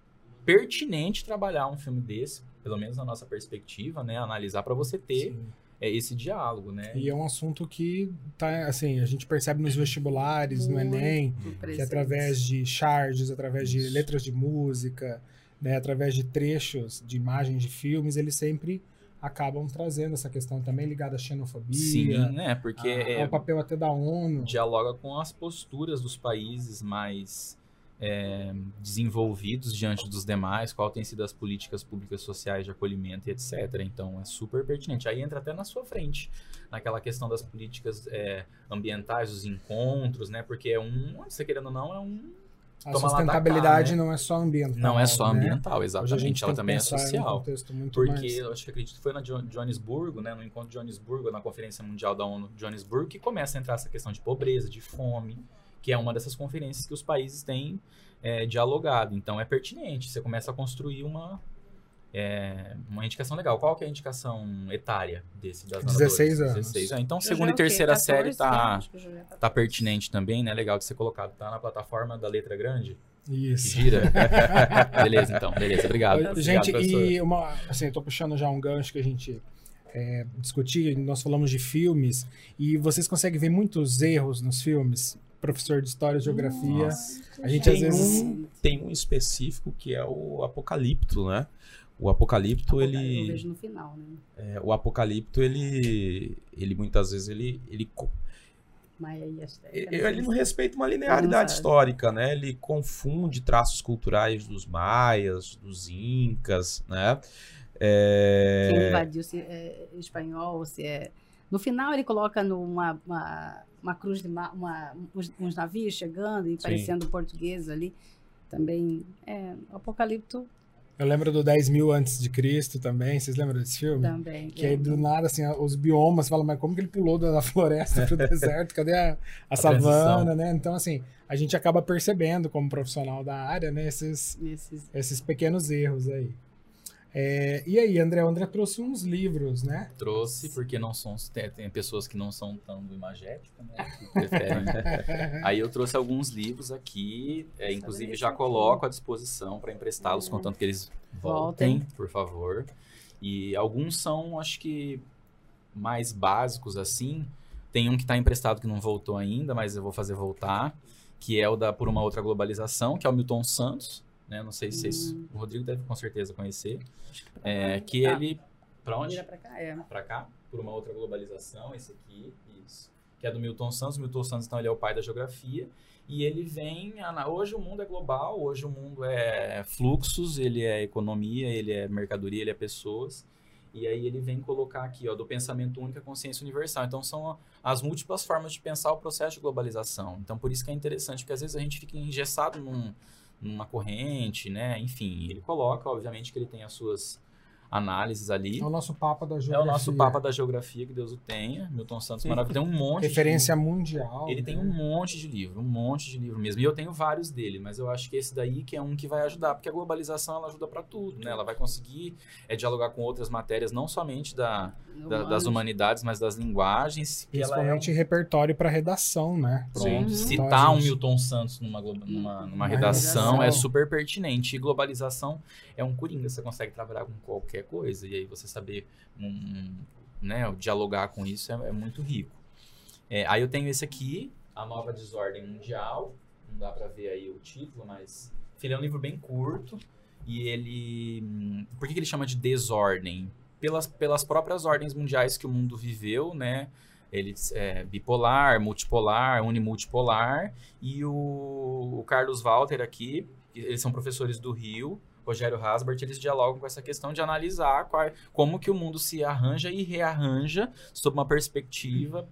Speaker 3: pertinente trabalhar um filme desse, pelo menos na nossa perspectiva, né, analisar para você ter é esse diálogo, né?
Speaker 1: E é um assunto que tá assim, a gente percebe nos vestibulares, Muito no ENEM, presente. que através de charges, através de letras de música, né, através de trechos de imagens de filmes, eles sempre acabam trazendo essa questão também ligada à xenofobia.
Speaker 3: Sim, né? Porque a,
Speaker 1: é, o papel até da ONU.
Speaker 3: Dialoga com as posturas dos países mais é, desenvolvidos diante dos demais, qual tem sido as políticas públicas sociais de acolhimento e etc. Então é super pertinente. Aí entra até na sua frente, naquela questão das políticas é, ambientais, os encontros, né? Porque é um, você querendo ou não, é um
Speaker 1: a sustentabilidade cá, né? não é só ambiental.
Speaker 3: Não é só né? ambiental, exatamente. Ela também é social. porque mais... eu acho que acredito que foi na Johannesburgo, né, no encontro de Johannesburgo, na Conferência Mundial da ONU de Johannesburgo, que começa a entrar essa questão de pobreza, de fome, que é uma dessas conferências que os países têm é, dialogado. Então é pertinente. Você começa a construir uma, é, uma indicação legal. Qual que é a indicação etária desse das
Speaker 1: 16 anos.
Speaker 3: 16 anos. Então, segunda e terceira série tá, tá, tá pertinente também, né? Legal de ser colocado. Tá na plataforma da letra grande.
Speaker 1: Isso.
Speaker 3: Gira. beleza, então. Beleza, obrigado.
Speaker 1: Gente,
Speaker 3: obrigado,
Speaker 1: e uma, assim, eu tô puxando já um gancho que a gente é, discutir. Nós falamos de filmes e vocês conseguem ver muitos erros nos filmes. Professor de História e Geografia. Nossa, a gente
Speaker 4: tem
Speaker 1: às vezes.
Speaker 4: Um, tem um específico que é o Apocalipto, né? O Apocalipto, ele.
Speaker 2: Eu vejo no final, né?
Speaker 4: É, o Apocalipto, ele. Ele muitas vezes ele. ele ele, ele não respeita uma linearidade histórica, né? Ele confunde traços culturais dos maias, dos incas, né?
Speaker 2: É... Quem invadiu se é espanhol, se é... No final ele coloca numa uma, uma cruz de uma, uma uns, navios chegando e parecendo portugueses ali. Também, é, o Apocalipto
Speaker 1: eu lembro do 10 mil antes de Cristo também. Vocês lembram desse filme?
Speaker 2: Também.
Speaker 1: Que aí do nada, assim, os biomas falam, mas como que ele pulou da floresta pro deserto? Cadê a, a, a savana, né? Então, assim, a gente acaba percebendo como profissional da área, né, esses, esses... esses pequenos erros aí. É, e aí, André? O André trouxe uns livros, né?
Speaker 3: Trouxe, porque não são. Tem, tem pessoas que não são tão imagéticas, né? Que preferem. aí eu trouxe alguns livros aqui, é, inclusive já coloco à disposição para emprestá-los, contanto que eles voltem, voltem, por favor. E alguns são, acho que, mais básicos assim. Tem um que está emprestado que não voltou ainda, mas eu vou fazer voltar, que é o da Por uma Outra Globalização, que é o Milton Santos né? Não sei se vocês, hum. o Rodrigo deve com certeza conhecer, é, que tá. ele para onde?
Speaker 2: Para cá, é.
Speaker 3: Para cá, por uma outra globalização, esse aqui, isso, que é do Milton Santos. Milton Santos então ele é o pai da geografia e ele vem, hoje o mundo é global, hoje o mundo é fluxos, ele é economia, ele é mercadoria, ele é pessoas. E aí ele vem colocar aqui, ó, do pensamento único à consciência universal. Então são as múltiplas formas de pensar o processo de globalização. Então por isso que é interessante, porque às vezes a gente fica engessado num, numa corrente, né? Enfim, ele coloca, obviamente, que ele tem as suas análises ali.
Speaker 1: É o nosso Papa da
Speaker 3: É
Speaker 1: Geografia.
Speaker 3: o nosso Papa da Geografia, que Deus o tenha. Milton Santos maravilhoso. Tem um monte de
Speaker 1: Referência mundial.
Speaker 3: Ele tem
Speaker 1: né?
Speaker 3: um monte de livro, um monte de livro mesmo. E eu tenho vários dele, mas eu acho que esse daí que é um que vai ajudar, porque a globalização ela ajuda para tudo, né? Ela vai conseguir é, dialogar com outras matérias, não somente da, da- das humanidades, mas das linguagens. É um
Speaker 1: Principalmente repertório para redação, né?
Speaker 3: Sim,
Speaker 2: Sim.
Speaker 1: Então,
Speaker 3: citar
Speaker 1: a
Speaker 3: um
Speaker 1: gente-
Speaker 3: Milton Santos numa, glo- numa, numa
Speaker 1: Uma
Speaker 3: redação
Speaker 1: redação.
Speaker 3: é super pertinente. E globalização é um coringa, você consegue trabalhar com qualquer coisa. E aí você saber um, um, né, dialogar com isso é, é muito rico. É, aí eu tenho esse aqui, A Nova Desordem Mundial. Não dá pra ver aí o título, mas ele é um livro bem curto. E ele. hum, Por que, que ele chama de desordem? Pelas, pelas próprias ordens mundiais que o mundo viveu, né? Ele é bipolar, multipolar, unimultipolar. E o, o Carlos Walter aqui, eles são professores do Rio, Rogério Hasbart, eles dialogam com essa questão de analisar qual- como que o mundo se arranja e rearranja sob uma perspectiva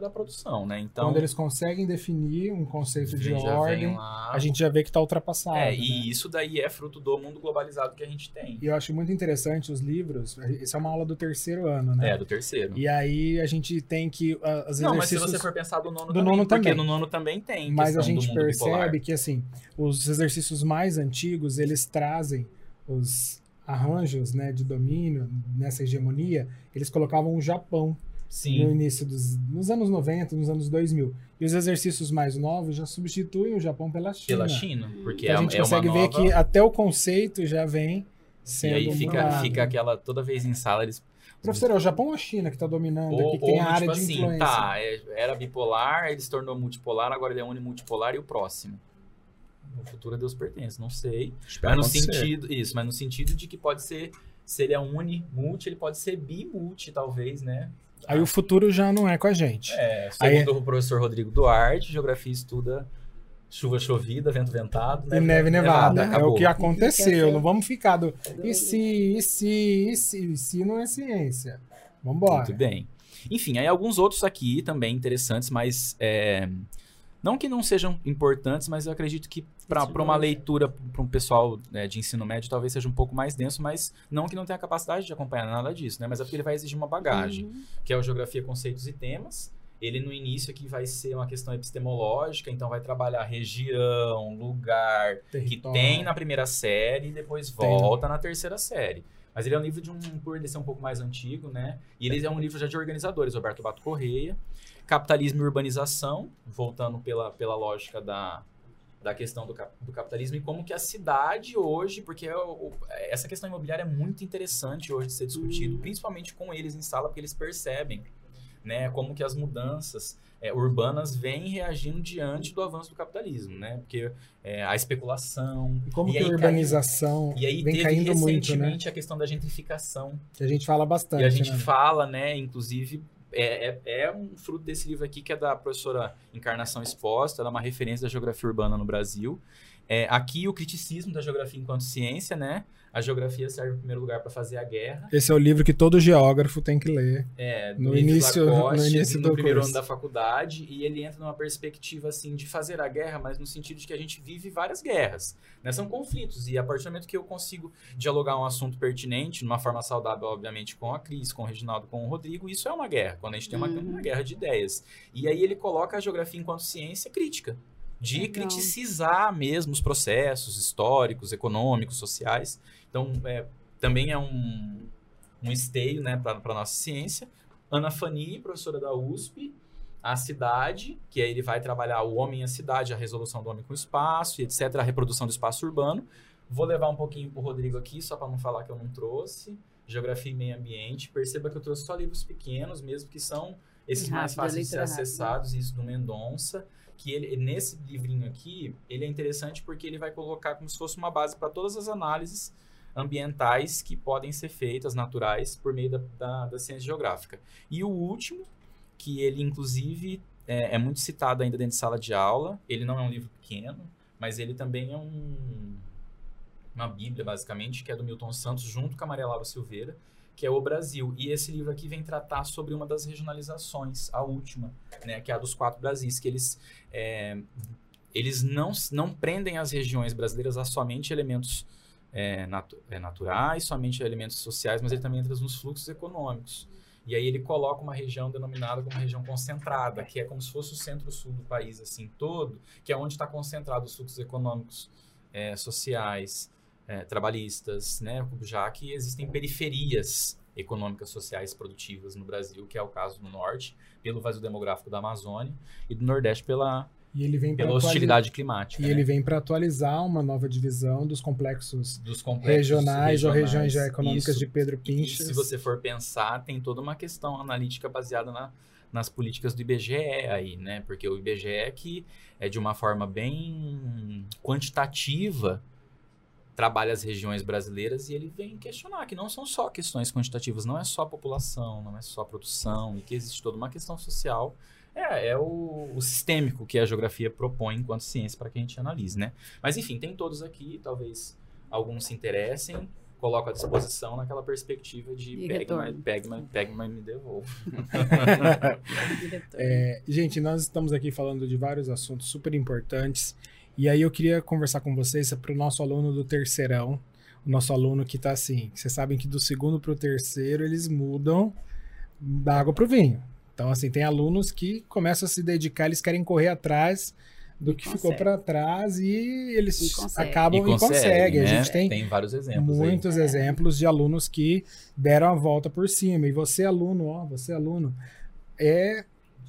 Speaker 3: da, produção, né? Então,
Speaker 1: Quando eles conseguem definir um conceito de ordem, a gente já vê que está ultrapassado.
Speaker 3: É,
Speaker 1: né?
Speaker 3: e isso daí é fruto do mundo globalizado que a gente tem.
Speaker 1: E eu acho muito interessante os livros. Essa é uma aula do terceiro ano, né?
Speaker 3: É, do terceiro.
Speaker 1: E aí a gente tem que ah, os
Speaker 3: Não, mas se você for pensar do nono
Speaker 1: do
Speaker 3: também,
Speaker 1: nono
Speaker 3: porque
Speaker 1: também.
Speaker 3: no nono também tem
Speaker 1: mas a gente
Speaker 3: mundo bipolar.
Speaker 1: percebe que assim os exercícios mais antigos eles trazem os arranjos, né, de domínio nessa hegemonia. Eles colocavam o Japão no
Speaker 3: Sim,
Speaker 1: início dos nos anos 90, nos anos 2000. E os exercícios mais novos já substituem o Japão pela China.
Speaker 3: pela China, porque
Speaker 1: Então
Speaker 3: é,
Speaker 1: a gente
Speaker 3: é
Speaker 1: consegue ver
Speaker 3: nova...
Speaker 1: que até o conceito já vem
Speaker 3: E
Speaker 1: sendo
Speaker 3: aí fica, fica aquela... Toda vez em sala eles...
Speaker 1: Professor, é o Japão ou a China que está dominando
Speaker 3: Ou,
Speaker 1: aqui, que tem
Speaker 3: ou,
Speaker 1: a área
Speaker 3: tipo
Speaker 1: de
Speaker 3: assim,
Speaker 1: influência?
Speaker 3: tá, é- era bipolar, ele se tornou multipolar, agora ele é unimultipolar e o próximo? O futuro a Deus pertence, não sei.
Speaker 4: Espero
Speaker 3: Mas no
Speaker 4: acontecer.
Speaker 3: sentido, isso, mas no sentido de que pode ser, se ele é uni, multi, ele pode ser bimulti, talvez, né?
Speaker 1: Aí o futuro já não é com a gente.
Speaker 3: É,
Speaker 1: Aí-
Speaker 3: segundo o professor Rodrigo Duarte, geografia estuda chuva chovida, vento ventado,
Speaker 1: E neve nevada. É o que aconteceu. Não vamos ficar do. E se, e se, e se, e se não é ciência? Vambora.
Speaker 3: Muito bem. Enfim, aí alguns outros aqui também interessantes, mas é, não que não sejam importantes, mas eu acredito que para uma
Speaker 2: mesmo.
Speaker 3: leitura para um pessoal né, de ensino médio talvez seja um pouco mais denso, mas não que não tenha capacidade de acompanhar nada disso, né? Mas é porque ele vai exigir uma bagagem,
Speaker 2: Uhum.
Speaker 3: que é o geografia, conceitos e temas. Ele no início aqui vai ser uma questão epistemológica, então vai trabalhar região, lugar, que
Speaker 1: Território.
Speaker 3: tem na primeira série e depois
Speaker 1: Tem, né?
Speaker 3: volta na terceira série. Mas ele é um livro de um, por ele ser um pouco mais antigo, né? E ele é um livro já de organizadores, Roberto Bato Correia. Capitalismo e Urbanização, voltando pela, pela lógica da, da questão do, do capitalismo e como que a cidade hoje, porque é o- essa questão imobiliária é muito interessante hoje de ser discutido, principalmente com eles em sala, porque eles percebem né, como que as mudanças é, urbanas vêm reagindo diante do avanço do capitalismo, né? Porque é, a especulação,
Speaker 1: E como
Speaker 3: E
Speaker 1: que
Speaker 3: aí
Speaker 1: a urbanização
Speaker 3: e aí
Speaker 1: vem
Speaker 3: teve
Speaker 1: caindo muito, né?
Speaker 3: recentemente a questão da gentrificação.
Speaker 1: Que a gente fala bastante.
Speaker 3: e a gente
Speaker 1: né?
Speaker 3: fala, né, inclusive, é, é, é um fruto desse livro aqui que é da professora Encarnação Exposta, ela é uma referência da geografia urbana no Brasil. É, aqui o criticismo da geografia enquanto ciência, né? A geografia serve em primeiro lugar para fazer a guerra.
Speaker 1: Esse é o livro que todo geógrafo tem que ler.
Speaker 3: É, do
Speaker 1: No início-
Speaker 3: Lacoste,
Speaker 1: no início do
Speaker 3: primeiro
Speaker 1: curso.
Speaker 3: ano da faculdade, e ele entra numa perspectiva assim de fazer a guerra, mas no sentido de que a gente vive várias guerras. Né? São conflitos, e a partir do momento que eu consigo dialogar um assunto pertinente, numa forma saudável, obviamente, com a Cris, com o Reginaldo, com o Rodrigo, isso é uma guerra, quando a gente tem uma,
Speaker 2: Uhum.
Speaker 3: uma guerra de ideias. E aí ele coloca a geografia enquanto ciência crítica. De
Speaker 2: Legal.
Speaker 3: criticizar mesmo os processos históricos, econômicos, sociais. Então, é, também é um, um esteio né, para a nossa ciência. Ana Fani, professora da USP, a cidade, que aí ele vai trabalhar o homem e a cidade, a resolução do homem com o espaço, e etc., a reprodução do espaço urbano. Vou levar um pouquinho para o Rodrigo aqui, só para não falar que eu não trouxe. Geografia e meio ambiente. Perceba que eu trouxe só livros pequenos, mesmo que são esses mais fáceis de ser
Speaker 2: rápida.
Speaker 3: acessados, isso do Mendonça. Que ele, nesse livrinho aqui, ele é interessante porque ele vai colocar como se fosse uma base para todas as análises ambientais que podem ser feitas, naturais, por meio da, da, da ciência geográfica. E o último, que ele inclusive é, é muito citado ainda dentro de sala de aula, ele não é um livro pequeno, mas ele também é um, uma bíblia, basicamente, que é do Milton Santos, junto com a Maria Laura Silveira, que é o Brasil. E esse livro aqui vem tratar sobre uma das regionalizações, a última, né, que é a dos quatro Brasis, que eles, é, eles não, não prendem as regiões brasileiras a somente elementos é, é, naturais, somente elementos sociais, mas ele também entra nos fluxos econômicos. E aí ele coloca uma região denominada como região concentrada, que é como se fosse o centro-sul do país assim todo, que é onde está concentrado os fluxos econômicos, é, sociais, é, trabalhistas, né? Já que existem periferias econômicas, sociais, produtivas no Brasil, que é o caso do Norte, pelo vazio demográfico da Amazônia, e do Nordeste pela
Speaker 1: e ele vem
Speaker 3: pela hostilidade climática.
Speaker 1: E
Speaker 3: né?
Speaker 1: ele vem para atualizar uma nova divisão dos complexos,
Speaker 3: dos complexos
Speaker 1: regionais, regionais, ou regiões econômicas
Speaker 3: isso.
Speaker 1: de Pedro Pinches.
Speaker 3: E se você for pensar, tem toda uma questão analítica baseada na, nas políticas do IBGE aí, né? Porque o IBGE é que é de uma forma bem quantitativa trabalha as regiões brasileiras e ele vem questionar que não são só questões quantitativas, não é só população, não é só produção, e que existe toda uma questão social. É, é o, o sistêmico que a geografia propõe enquanto ciência para que a gente analise, né? Mas enfim, tem todos aqui, talvez alguns se interessem, coloco à disposição naquela perspectiva de pegue, mas me devolva.
Speaker 1: é, gente, nós estamos aqui falando de vários assuntos super importantes e aí eu queria conversar com vocês para o nosso aluno do terceirão, o nosso aluno que está assim, vocês sabem que do segundo para o terceiro eles mudam da água para o vinho. Então, assim, tem alunos que começam a se dedicar, eles querem correr atrás do que ficou para trás e eles e acabam e, consegue, e conseguem.
Speaker 3: Né?
Speaker 1: A gente tem,
Speaker 3: tem vários exemplos.
Speaker 1: Muitos
Speaker 3: aí.
Speaker 1: exemplos de alunos que deram a volta por cima. E você, aluno, ó, você, aluno, é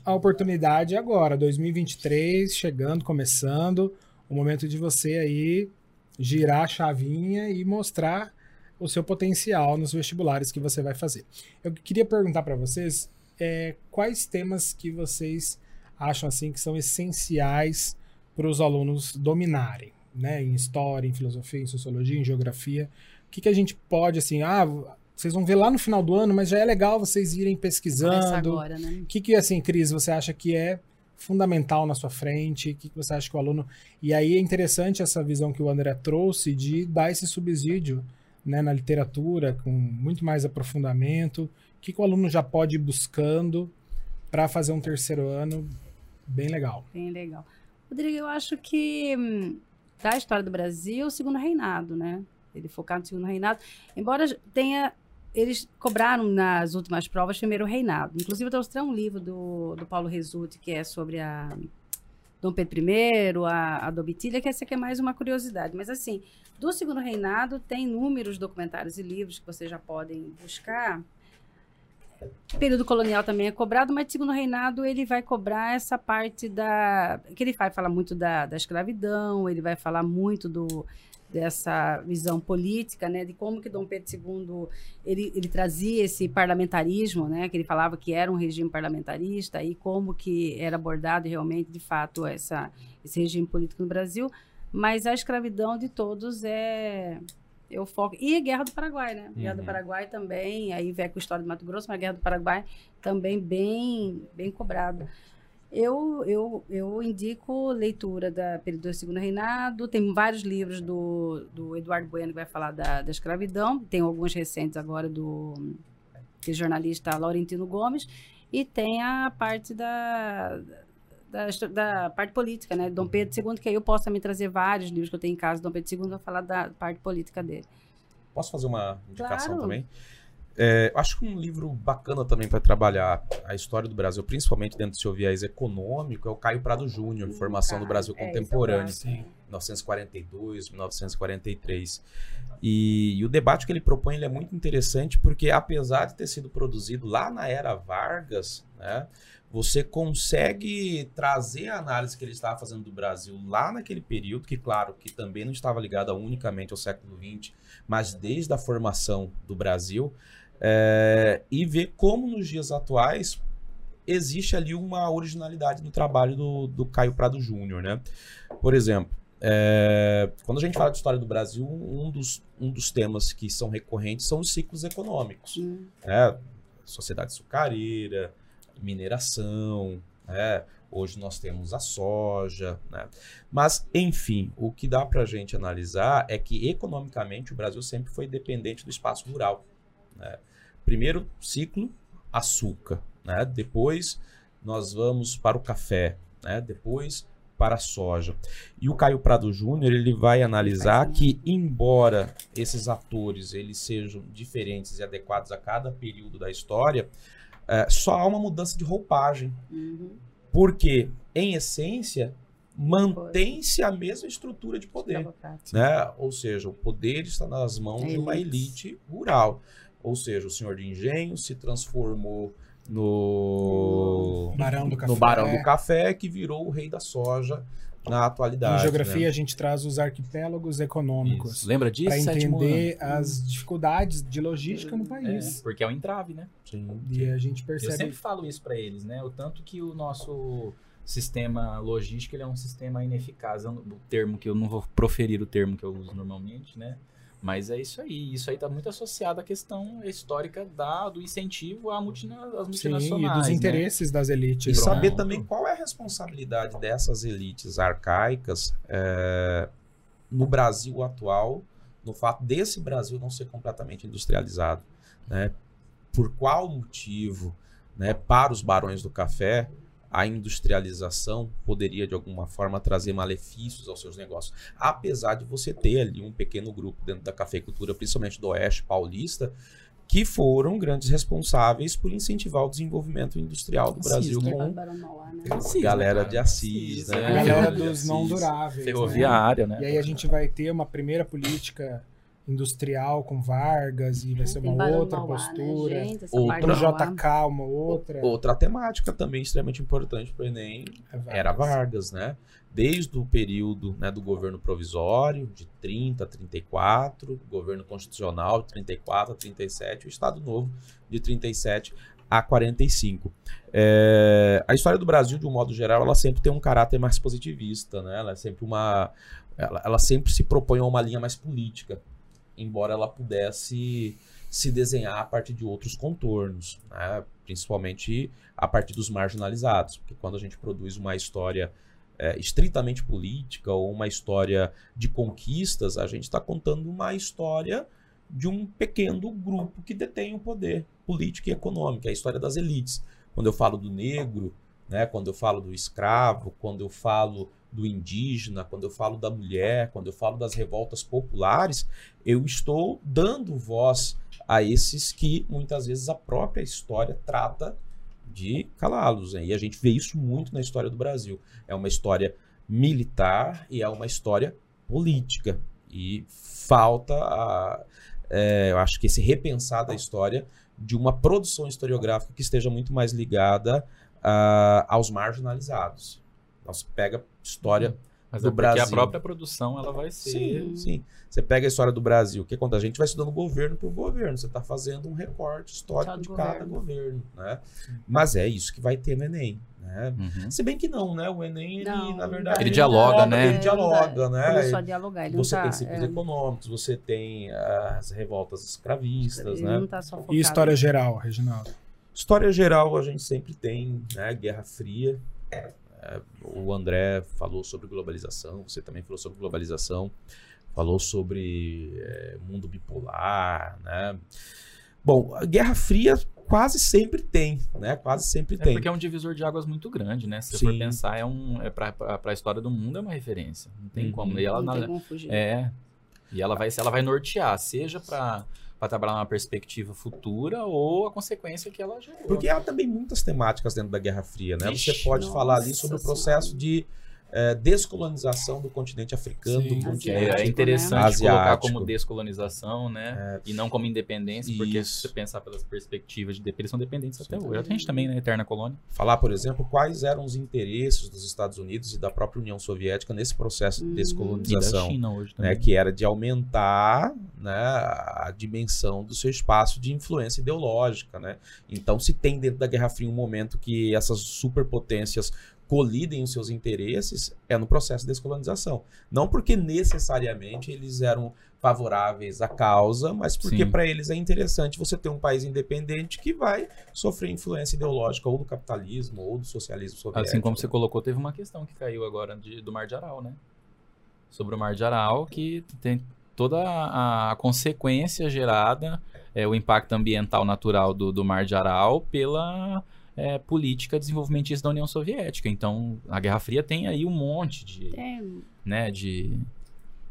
Speaker 1: a oportunidade agora, 2023, chegando, começando o momento de você aí girar a chavinha e mostrar o seu potencial nos vestibulares que você vai fazer. Eu queria perguntar para vocês é, quais temas que vocês acham assim que são essenciais para os alunos dominarem, né? Em história, em filosofia, em sociologia, em geografia. O que, que a gente pode assim, ah, vocês vão ver lá no final do ano, mas já é legal vocês irem pesquisando.
Speaker 2: agora, né?
Speaker 1: O que, que assim, Cris, você acha que é fundamental na sua frente? O que, você acha que o aluno. E aí é interessante essa visão que o André trouxe de dar esse subsídio né, na literatura, com muito mais aprofundamento. O que, que o aluno já pode ir buscando para fazer um terceiro ano bem legal?
Speaker 2: Bem legal. Rodrigo, eu acho que hum, da história do Brasil, o segundo reinado, né? Ele focado no segundo reinado, embora tenha eles cobraram nas últimas provas primeiro reinado. Inclusive, eu trouxe um livro do, do Paulo Resulti, que é sobre a Dom Pedro I, a, a Domitilha, que essa aqui é mais uma curiosidade. Mas, assim, do segundo reinado, tem inúmeros documentários e livros que vocês já podem buscar. Período colonial também é cobrado, mas segundo reinado ele vai cobrar essa parte da. que ele vai falar muito da, da escravidão, ele vai falar muito do, dessa visão política, né, de como que Dom Pedro II ele, ele trazia esse parlamentarismo, né, que ele falava que era um regime parlamentarista e como que era abordado realmente de fato essa esse regime político no Brasil, mas a escravidão de todos é eu foco e a Guerra do Paraguai, né? Guerra do Paraguai também, aí vem com a história do Mato Grosso, mas a Guerra do Paraguai também bem bem cobrado. Eu, eu, eu indico leitura da período do Segundo Reinado. Tem vários livros do, do Eduardo Bueno que vai falar da, da escravidão. Tem alguns recentes agora do, do jornalista Laurentino Gomes. E tem a parte da, da, da, parte política, né? Dom Pedro II, que aí eu posso também trazer vários livros que eu tenho em casa. Dom Pedro II vai falar da parte política dele.
Speaker 4: Posso fazer uma indicação
Speaker 2: Claro.
Speaker 4: também? É, acho que um livro bacana também para trabalhar a história do Brasil, principalmente dentro do seu viés econômico, é o Caio Prado Júnior, Formação do Brasil
Speaker 2: É,
Speaker 4: Contemporâneo,
Speaker 2: gosto.
Speaker 1: Sim.
Speaker 4: 1942, 1943. E, e o debate que ele propõe ele é muito interessante porque, apesar de ter sido produzido lá na era Vargas, né, você consegue trazer a análise que ele estava fazendo do Brasil lá naquele período, que, claro, que também não estava ligada unicamente ao século XX, mas desde a formação do Brasil, é, e ver como nos dias atuais existe ali uma originalidade no trabalho do, do Caio Prado Júnior, né? Por exemplo, é, quando a gente fala de história do Brasil, um dos, um dos temas que são recorrentes são os ciclos econômicos.
Speaker 2: Hum.
Speaker 4: Né? Sociedade açucareira, mineração, né? hoje nós temos a soja. Né? Mas, enfim, o que dá para a gente analisar é que economicamente o Brasil sempre foi dependente do espaço rural. né? Primeiro ciclo, açúcar. né? Depois nós vamos para o café. né? Depois para a soja. E o Caio Prado Júnior ele vai analisar que, embora esses atores eles sejam diferentes e adequados a cada período da história, eh, só há uma mudança de roupagem.
Speaker 2: Uhum.
Speaker 4: Porque, em essência, mantém-se a mesma estrutura de poder. Né? Ou seja, o poder está nas mãos de uma elite rural. Ou seja, o senhor de engenho se transformou no
Speaker 1: Barão do Café.
Speaker 4: no Barão do Café, que virou o rei da soja na atualidade.
Speaker 1: Em geografia,
Speaker 4: né?
Speaker 1: a gente traz os arquipélagos econômicos
Speaker 3: Isso. Lembra disso?
Speaker 1: para entender as dificuldades de logística no
Speaker 3: É,
Speaker 1: país.
Speaker 3: porque é um entrave, né?
Speaker 4: Sim.
Speaker 1: E a gente
Speaker 3: Eu
Speaker 1: percebe
Speaker 3: sempre falo isso para eles, né? O tanto que o nosso sistema logístico ele é um sistema ineficaz. Eu O termo que eu não vou proferir o termo que eu uso normalmente, né? Mas é isso aí. Isso aí está muito associado à questão histórica da, do incentivo à multina, às
Speaker 1: sim,
Speaker 3: multinacionais.
Speaker 1: e dos
Speaker 3: né?
Speaker 1: interesses das
Speaker 4: E
Speaker 1: elites.
Speaker 3: Pronto.
Speaker 4: saber também qual é a responsabilidade dessas elites arcaicas é, no Brasil atual, no fato desse Brasil não ser completamente industrializado. Né? Por qual motivo, né, para os barões do café, a industrialização poderia de alguma forma trazer malefícios aos seus negócios. Apesar de você ter ali um pequeno grupo dentro da cafeicultura, principalmente do Oeste Paulista, que foram grandes responsáveis por incentivar o desenvolvimento industrial do
Speaker 3: Sim,
Speaker 4: Brasil
Speaker 3: né?
Speaker 4: com
Speaker 2: né?
Speaker 3: Assis,
Speaker 4: galera
Speaker 3: né,
Speaker 4: de Assis, né?
Speaker 1: A
Speaker 3: é.
Speaker 1: galera dos não
Speaker 4: Assis.
Speaker 1: duráveis. né?
Speaker 3: Ferroviária, né?
Speaker 1: E aí a gente vai ter uma primeira política industrial com Vargas e vai ser uma
Speaker 2: Barão
Speaker 1: outra
Speaker 2: Mauá,
Speaker 1: postura.
Speaker 2: Né? Gente,
Speaker 4: Outra.
Speaker 1: JK, uma outra.
Speaker 4: Outra temática também extremamente importante para o Enem
Speaker 1: É Vargas.
Speaker 4: era Vargas, né? Desde o período né, do governo provisório, de 30 a 34, governo constitucional, de 34 a 37, o Estado Novo, de 37 a 45. É, a história do Brasil, de um modo geral, ela sempre tem um caráter mais positivista, né? Ela é sempre uma. Ela, ela sempre se propõe a uma linha mais política, embora ela pudesse se desenhar a partir de outros contornos, né? principalmente a partir dos marginalizados, porque quando a gente produz uma história é, estritamente política ou uma história de conquistas, a gente está contando uma história de um pequeno grupo que detém o poder político e econômico, é a história das elites. Quando eu falo do negro, né, quando eu falo do escravo, quando eu falo do indígena, quando eu falo da mulher, quando eu falo das revoltas populares, eu estou dando voz a esses que muitas vezes a própria história trata de calá-los. né? E a gente vê isso muito na história do Brasil. É uma história militar e é uma história política. E falta, a, é, eu acho que esse repensar da história de uma produção historiográfica que esteja muito mais ligada ah, aos marginalizados. Nós pega história
Speaker 3: Mas
Speaker 4: do
Speaker 3: é porque
Speaker 4: Brasil.
Speaker 3: a própria produção ela vai ser.
Speaker 4: Sim, sim. Você pega a história do Brasil, o que acontece? A gente vai estudando governo por governo, você está fazendo um recorte histórico
Speaker 2: Só do
Speaker 4: de cada
Speaker 2: governo.
Speaker 4: governo, né? Mas é isso que vai ter no Enem, né?
Speaker 3: Uhum.
Speaker 4: Se bem que não, né? O Enem, ele,
Speaker 2: Não,
Speaker 4: na verdade...
Speaker 3: Ele dialoga, né?
Speaker 4: Ele dialoga, né?
Speaker 2: Começou a dialogar. Ele
Speaker 4: Você
Speaker 2: não
Speaker 4: tem
Speaker 2: tá,
Speaker 4: ciclos
Speaker 2: é,
Speaker 4: econômicos, você tem as revoltas escravistas,
Speaker 2: ele
Speaker 4: né?
Speaker 2: não tá só focado.
Speaker 1: E história geral, Reginaldo?
Speaker 4: História geral, a gente sempre tem, né? Guerra Fria. É, o André falou sobre globalização, você também falou sobre globalização, falou sobre é, mundo bipolar, né? Bom, a Guerra Fria quase sempre tem, né? Quase sempre
Speaker 3: É
Speaker 4: tem.
Speaker 3: porque é um divisor de águas muito grande, né? Se você for pensar, é um, é pra, pra, pra história do mundo é uma referência. Não tem
Speaker 4: Uhum.
Speaker 3: como. E ela,
Speaker 2: Não tem como fugir.
Speaker 3: é. E ela vai, ela vai nortear, seja para trabalhar numa perspectiva futura ou a consequência que ela gerou.
Speaker 4: Porque há também muitas temáticas dentro da Guerra Fria, né?
Speaker 3: Vixe,
Speaker 4: Você pode
Speaker 2: nossa
Speaker 4: falar ali sobre o processo de eh, descolonização do continente africano,
Speaker 1: Sim.
Speaker 4: do
Speaker 3: Que
Speaker 2: Asiático,
Speaker 3: é, é
Speaker 4: continente
Speaker 3: interessante
Speaker 4: né?
Speaker 3: colocar
Speaker 4: Asiático.
Speaker 3: como descolonização, né? E não como independência, porque se
Speaker 4: Isso.
Speaker 3: você pensar pelas perspectivas de eles são dependentes até hoje. A gente também, né? Eterna colônia.
Speaker 4: falar, por exemplo, quais eram os interesses dos Estados Unidos e da própria União Soviética nesse processo de
Speaker 2: Uhum.
Speaker 3: E da
Speaker 4: descolonização,
Speaker 3: China hoje
Speaker 4: né,
Speaker 3: também.
Speaker 4: que era de aumentar né, a dimensão do seu espaço de influência ideológica. Né? Então, se tem dentro da Guerra Fria um momento que essas superpotências colidem os seus interesses, é no processo de descolonização. Não porque necessariamente eles eram favoráveis à causa, mas porque para eles é interessante você ter um país independente que vai sofrer influência ideológica ou do capitalismo ou do socialismo soviético.
Speaker 3: Assim como você colocou, teve uma questão que caiu agora de- do Mar de Aral, né? Sobre o Mar de Aral, que tem toda a, a consequência gerada, é, o impacto ambiental natural do, do Mar de Aral pela é, política desenvolvimentista da União Soviética. Então, a Guerra Fria tem aí um monte de,
Speaker 2: Tem-
Speaker 3: né, de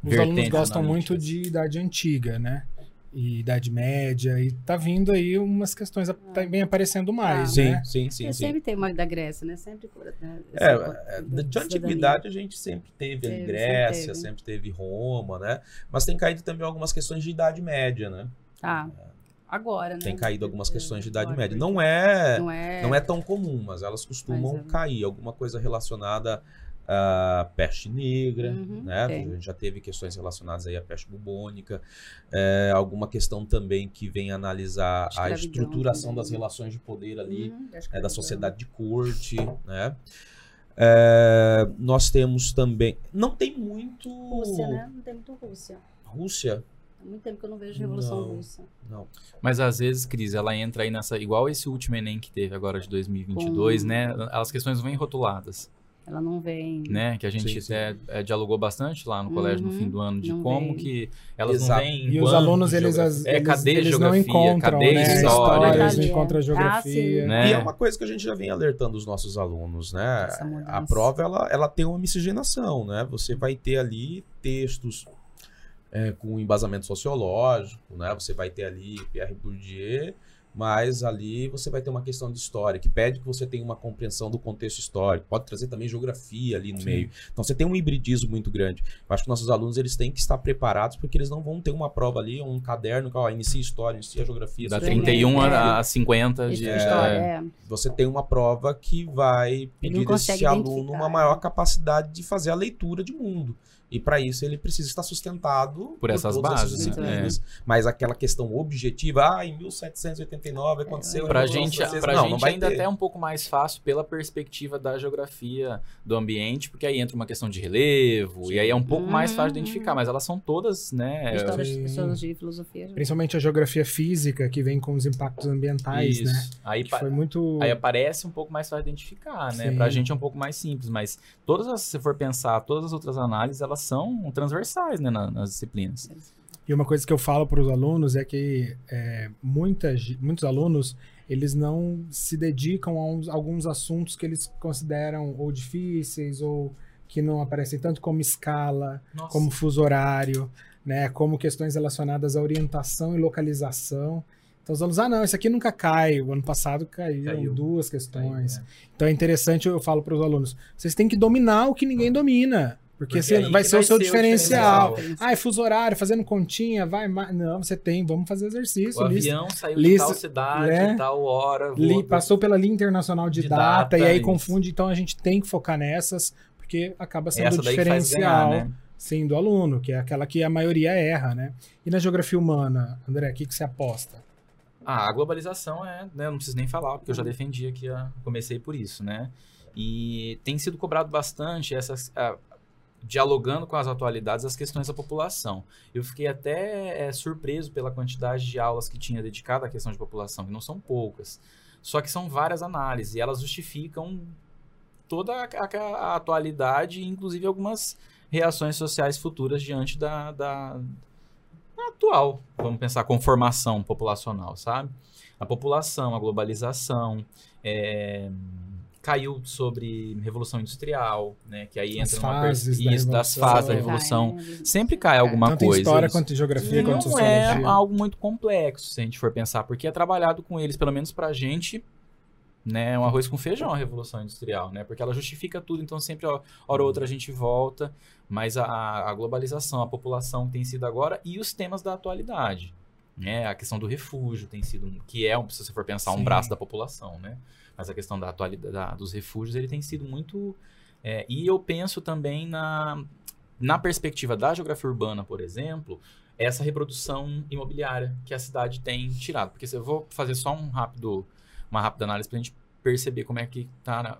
Speaker 1: Os alunos gostam muito de idade antiga, né? E idade média. E tá vindo aí umas questões, tá bem aparecendo mais,
Speaker 4: Sim,
Speaker 1: né?
Speaker 4: sim, sim,
Speaker 2: Porque
Speaker 4: sim.
Speaker 2: sempre tem uma da Grécia, né? Sempre. Né?
Speaker 4: É, é,
Speaker 2: da-
Speaker 4: de
Speaker 2: da
Speaker 4: antiguidade a gente sempre teve
Speaker 2: Teve,
Speaker 4: Grécia,
Speaker 2: sempre
Speaker 4: sempre
Speaker 2: teve.
Speaker 4: teve. Roma, né? Mas tem caído também algumas questões de idade média, né?
Speaker 2: Tá. Agora, né?
Speaker 4: Tem caído algumas
Speaker 2: É,
Speaker 4: questões de idade
Speaker 2: agora,
Speaker 4: média. Não é,
Speaker 2: Não é.
Speaker 4: não é tão comum, mas elas costumam
Speaker 2: Mas é-
Speaker 4: cair. Alguma coisa relacionada à peste negra,
Speaker 2: Uhum,
Speaker 4: né?
Speaker 2: tem.
Speaker 4: A gente já teve questões relacionadas aí à peste bubônica. É, alguma questão também que vem analisar a estruturação
Speaker 2: também.
Speaker 4: das relações de poder ali
Speaker 2: Uhum, da
Speaker 4: né, sociedade de corte, né? É, nós temos também. Não tem muito.
Speaker 2: Rússia, né? Não tem muito Rússia.
Speaker 4: Rússia?
Speaker 2: Há muito tempo que eu não vejo Revolução
Speaker 4: Não.
Speaker 2: Russa.
Speaker 4: Não.
Speaker 3: Mas às vezes, Cris, ela entra aí nessa. Igual esse último Enem que teve agora de 2022,
Speaker 2: Com-
Speaker 3: né? As questões vêm rotuladas,
Speaker 2: Ela não vem.
Speaker 3: né? Que a gente
Speaker 4: Sim, sim.
Speaker 3: até, é, dialogou bastante lá no colégio no
Speaker 2: Uhum,
Speaker 3: fim do ano de
Speaker 2: não
Speaker 3: como
Speaker 2: vem.
Speaker 3: que elas
Speaker 4: Exato.
Speaker 3: não vêm.
Speaker 1: E os alunos, eles, as-
Speaker 3: É,
Speaker 1: eles,
Speaker 3: cadê
Speaker 1: eles não
Speaker 3: geografia?
Speaker 1: encontram,
Speaker 3: Cadê
Speaker 1: né?
Speaker 3: história?
Speaker 1: eles não
Speaker 2: Ah,
Speaker 1: encontram
Speaker 2: sim.
Speaker 1: geografia.
Speaker 3: Né?
Speaker 4: E é uma coisa que a gente já vem alertando os nossos alunos, né? A prova ela, ela tem uma miscigenação, né? Você vai ter ali textos é, com embasamento sociológico, né? Você vai ter ali Pierre Bourdieu, mas ali você vai ter uma questão de história que pede que você tenha uma compreensão do contexto histórico. Pode trazer também geografia ali no
Speaker 1: Sim.
Speaker 4: meio. Então você tem um hibridismo muito grande. Eu acho que nossos alunos eles têm que estar preparados porque eles não vão ter uma prova ali, um caderno que ó, inicia história, inicia geografia.
Speaker 3: Da
Speaker 4: isso
Speaker 2: Sim,
Speaker 3: 31
Speaker 2: é.
Speaker 3: a a 50
Speaker 2: Isso
Speaker 3: de.
Speaker 2: é história,
Speaker 4: você tem uma prova que vai pedir a esse aluno uma
Speaker 2: né?
Speaker 4: maior capacidade de fazer a leitura de mundo. E para isso ele precisa estar sustentado
Speaker 3: Por essas bases, né?
Speaker 4: disciplinas. Mas aquela questão objetiva, ah, em 1789 aconteceu. a
Speaker 3: Pra
Speaker 4: Revolução
Speaker 3: gente, pra
Speaker 4: não, não
Speaker 3: gente
Speaker 4: vai
Speaker 3: ainda
Speaker 4: ter.
Speaker 3: até é um pouco mais fácil pela perspectiva da geografia do ambiente, porque aí entra uma questão de relevo,
Speaker 4: Sim.
Speaker 3: e aí é um pouco mais fácil de
Speaker 2: Uhum.
Speaker 3: identificar, mas elas são todas, né?
Speaker 2: História,
Speaker 1: Sim.
Speaker 2: sociologia e filosofia.
Speaker 1: Principalmente a geografia física, que vem com os impactos ambientais,
Speaker 3: Isso.
Speaker 1: né?
Speaker 3: Aí,
Speaker 1: foi muito...
Speaker 3: aí aparece um pouco mais fácil de identificar, né?
Speaker 1: Sim.
Speaker 3: Pra gente é um pouco mais simples, mas todas, as- se for pensar, todas as outras análises, elas são transversais, né, na- nas disciplinas.
Speaker 1: E uma coisa que eu falo para os alunos é que é, muitas, muitos alunos eles não se dedicam a uns- alguns assuntos que eles consideram ou difíceis ou que não aparecem tanto como escala,
Speaker 3: Nossa.
Speaker 1: como fuso horário, né, como questões relacionadas à orientação e localização. Então os alunos, ah não, isso aqui nunca cai. O ano passado caíram
Speaker 3: Caiu.
Speaker 1: duas questões.
Speaker 3: Aí, né?
Speaker 1: Então é interessante, eu falo para os alunos, vocês têm que dominar o que ninguém domina. Porque,
Speaker 3: Porque
Speaker 1: vai ser
Speaker 3: vai
Speaker 1: o seu
Speaker 3: ser
Speaker 1: diferencial.
Speaker 3: diferencial.
Speaker 1: Ah, é fuso horário, fazendo continha, vai. Não, você tem, vamos fazer exercício.
Speaker 3: O
Speaker 1: lista-
Speaker 3: avião saiu
Speaker 1: lista-
Speaker 3: de tal cidade,
Speaker 1: né?
Speaker 3: tal hora,
Speaker 1: li- passou pela linha internacional de,
Speaker 3: de
Speaker 1: data,
Speaker 3: data,
Speaker 1: e aí
Speaker 3: isso.
Speaker 1: confunde. Então a gente tem que focar nessas, porque acaba sendo
Speaker 3: essa
Speaker 1: o diferencial
Speaker 3: ganhar, né?
Speaker 1: sim, do aluno, que é aquela que a maioria erra, né? E na geografia humana, André, o que, que você aposta?
Speaker 3: Ah, a globalização é, né, não preciso nem falar, porque eu já defendi aqui, a, comecei por isso, né? E tem sido cobrado bastante essas, a- dialogando com as atualidades as questões da população. Eu fiquei até é, surpreso pela quantidade de aulas que tinha dedicado à questão de população, que não são poucas. Só que são várias análises e elas justificam toda a, a- a atualidade, inclusive algumas reações sociais futuras diante da, da, atual, vamos pensar, conformação populacional, sabe? A população, a globalização, é, caiu sobre Revolução Industrial, né? Que aí
Speaker 1: As
Speaker 3: entra uma
Speaker 1: fases da
Speaker 3: isso, das
Speaker 1: Revolução.
Speaker 3: fases da. Revolução.
Speaker 2: Cai, né?
Speaker 3: Sempre cai alguma
Speaker 1: Tanto
Speaker 3: coisa.
Speaker 1: história
Speaker 3: isso.
Speaker 1: quanto em geografia, quanto em
Speaker 3: Não é
Speaker 1: sociologia.
Speaker 3: algo muito complexo, se a gente for pensar, porque é trabalhado com eles, pelo menos pra gente, né, um arroz com feijão a Revolução Industrial, né? Porque ela justifica tudo, então sempre, ó, hora ou outra, a gente volta, mas a, a globalização, a população tem sido agora, e os temas da atualidade, né? A questão do refúgio tem sido, que é, se você for pensar, um
Speaker 1: Sim.
Speaker 3: braço da população, né? Mas a questão da atualidade, da- dos refúgios, ele tem sido muito... é, e eu penso também na, na perspectiva da geografia urbana, por exemplo, essa reprodução imobiliária que a cidade tem tirado. Porque se eu vou fazer só um rápido, uma rápida análise para a gente perceber como é que está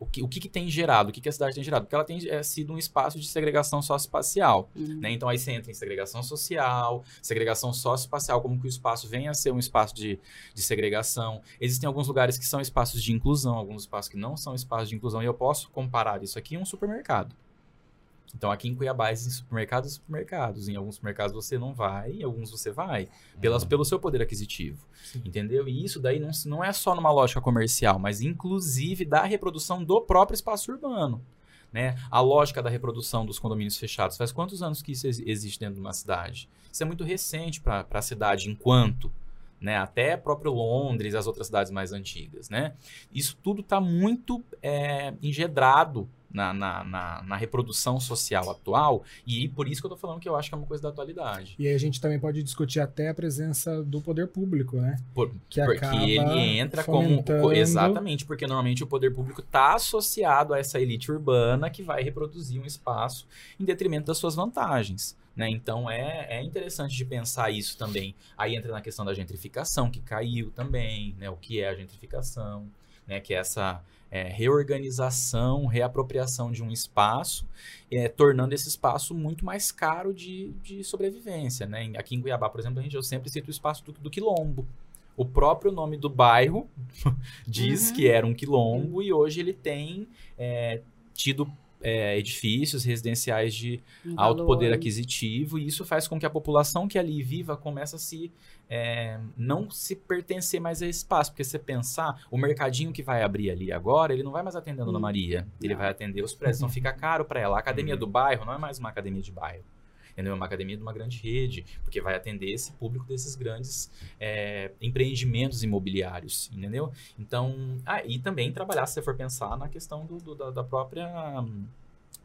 Speaker 3: o que, o que, que tem gerado, o que, que a cidade tem gerado. Porque ela tem é, sido um espaço de segregação socioespacial.
Speaker 2: Uhum.
Speaker 3: Né? Então aí você entra em segregação social, segregação socioespacial, como que o espaço vem a ser um espaço de, de segregação. Existem alguns lugares que são espaços de inclusão, alguns espaços que não são espaços de inclusão, e eu posso comparar isso aqui a um supermercado. Então aqui em Cuiabá existem supermercados e supermercados. Em alguns supermercados você não vai, em alguns você vai. Pelas, pelo seu poder aquisitivo.
Speaker 1: Sim.
Speaker 3: Entendeu? E isso daí não, não é só numa lógica comercial, mas inclusive da reprodução do próprio espaço urbano. Né? A lógica da reprodução dos condomínios fechados. Faz quantos anos que isso ex- existe dentro de uma cidade? Isso é muito recente para a cidade enquanto. Né? Até próprio Londres, as outras cidades mais antigas. Né? Isso tudo está muito é, engedrado na, na, na, na reprodução social atual, e por isso que eu tô falando que eu acho que é uma coisa da atualidade.
Speaker 1: E aí a gente também pode discutir até a presença do poder público, né?
Speaker 3: Por-
Speaker 1: Que
Speaker 3: porque ele entra como.
Speaker 1: fomentando-
Speaker 3: Exatamente, porque normalmente o poder público está associado a essa elite urbana que vai reproduzir um espaço em detrimento das suas vantagens. Né? Então é, é interessante de pensar isso também. Aí entra na questão da gentrificação, que caiu também, né? O que é a gentrificação, né? Que é essa é, reorganização, reapropriação de um espaço, é, tornando esse espaço muito mais caro de, de sobrevivência. Né? Aqui em Cuiabá, por exemplo, a gente, eu sempre cito o espaço do, do quilombo. O próprio nome do bairro diz
Speaker 2: Uhum.
Speaker 3: que era um quilombo e hoje ele tem é, tido é, edifícios residenciais de alto poder aquisitivo e isso faz com que a população que ali viva comece a se é, não se pertencer mais a esse espaço, porque se você pensar, o mercadinho que vai abrir ali agora, ele não vai mais atender a Dona
Speaker 2: Hum,
Speaker 3: Maria, ele
Speaker 2: não.
Speaker 3: vai atender os prédios, então fica caro para ela. A academia
Speaker 4: Uhum.
Speaker 3: do bairro não é mais uma academia de bairro. Entendeu? É uma academia de uma grande rede, porque vai atender esse público desses grandes é, empreendimentos imobiliários, entendeu? Então, ah, e também trabalhar, se você for pensar, na questão do, do- da, da própria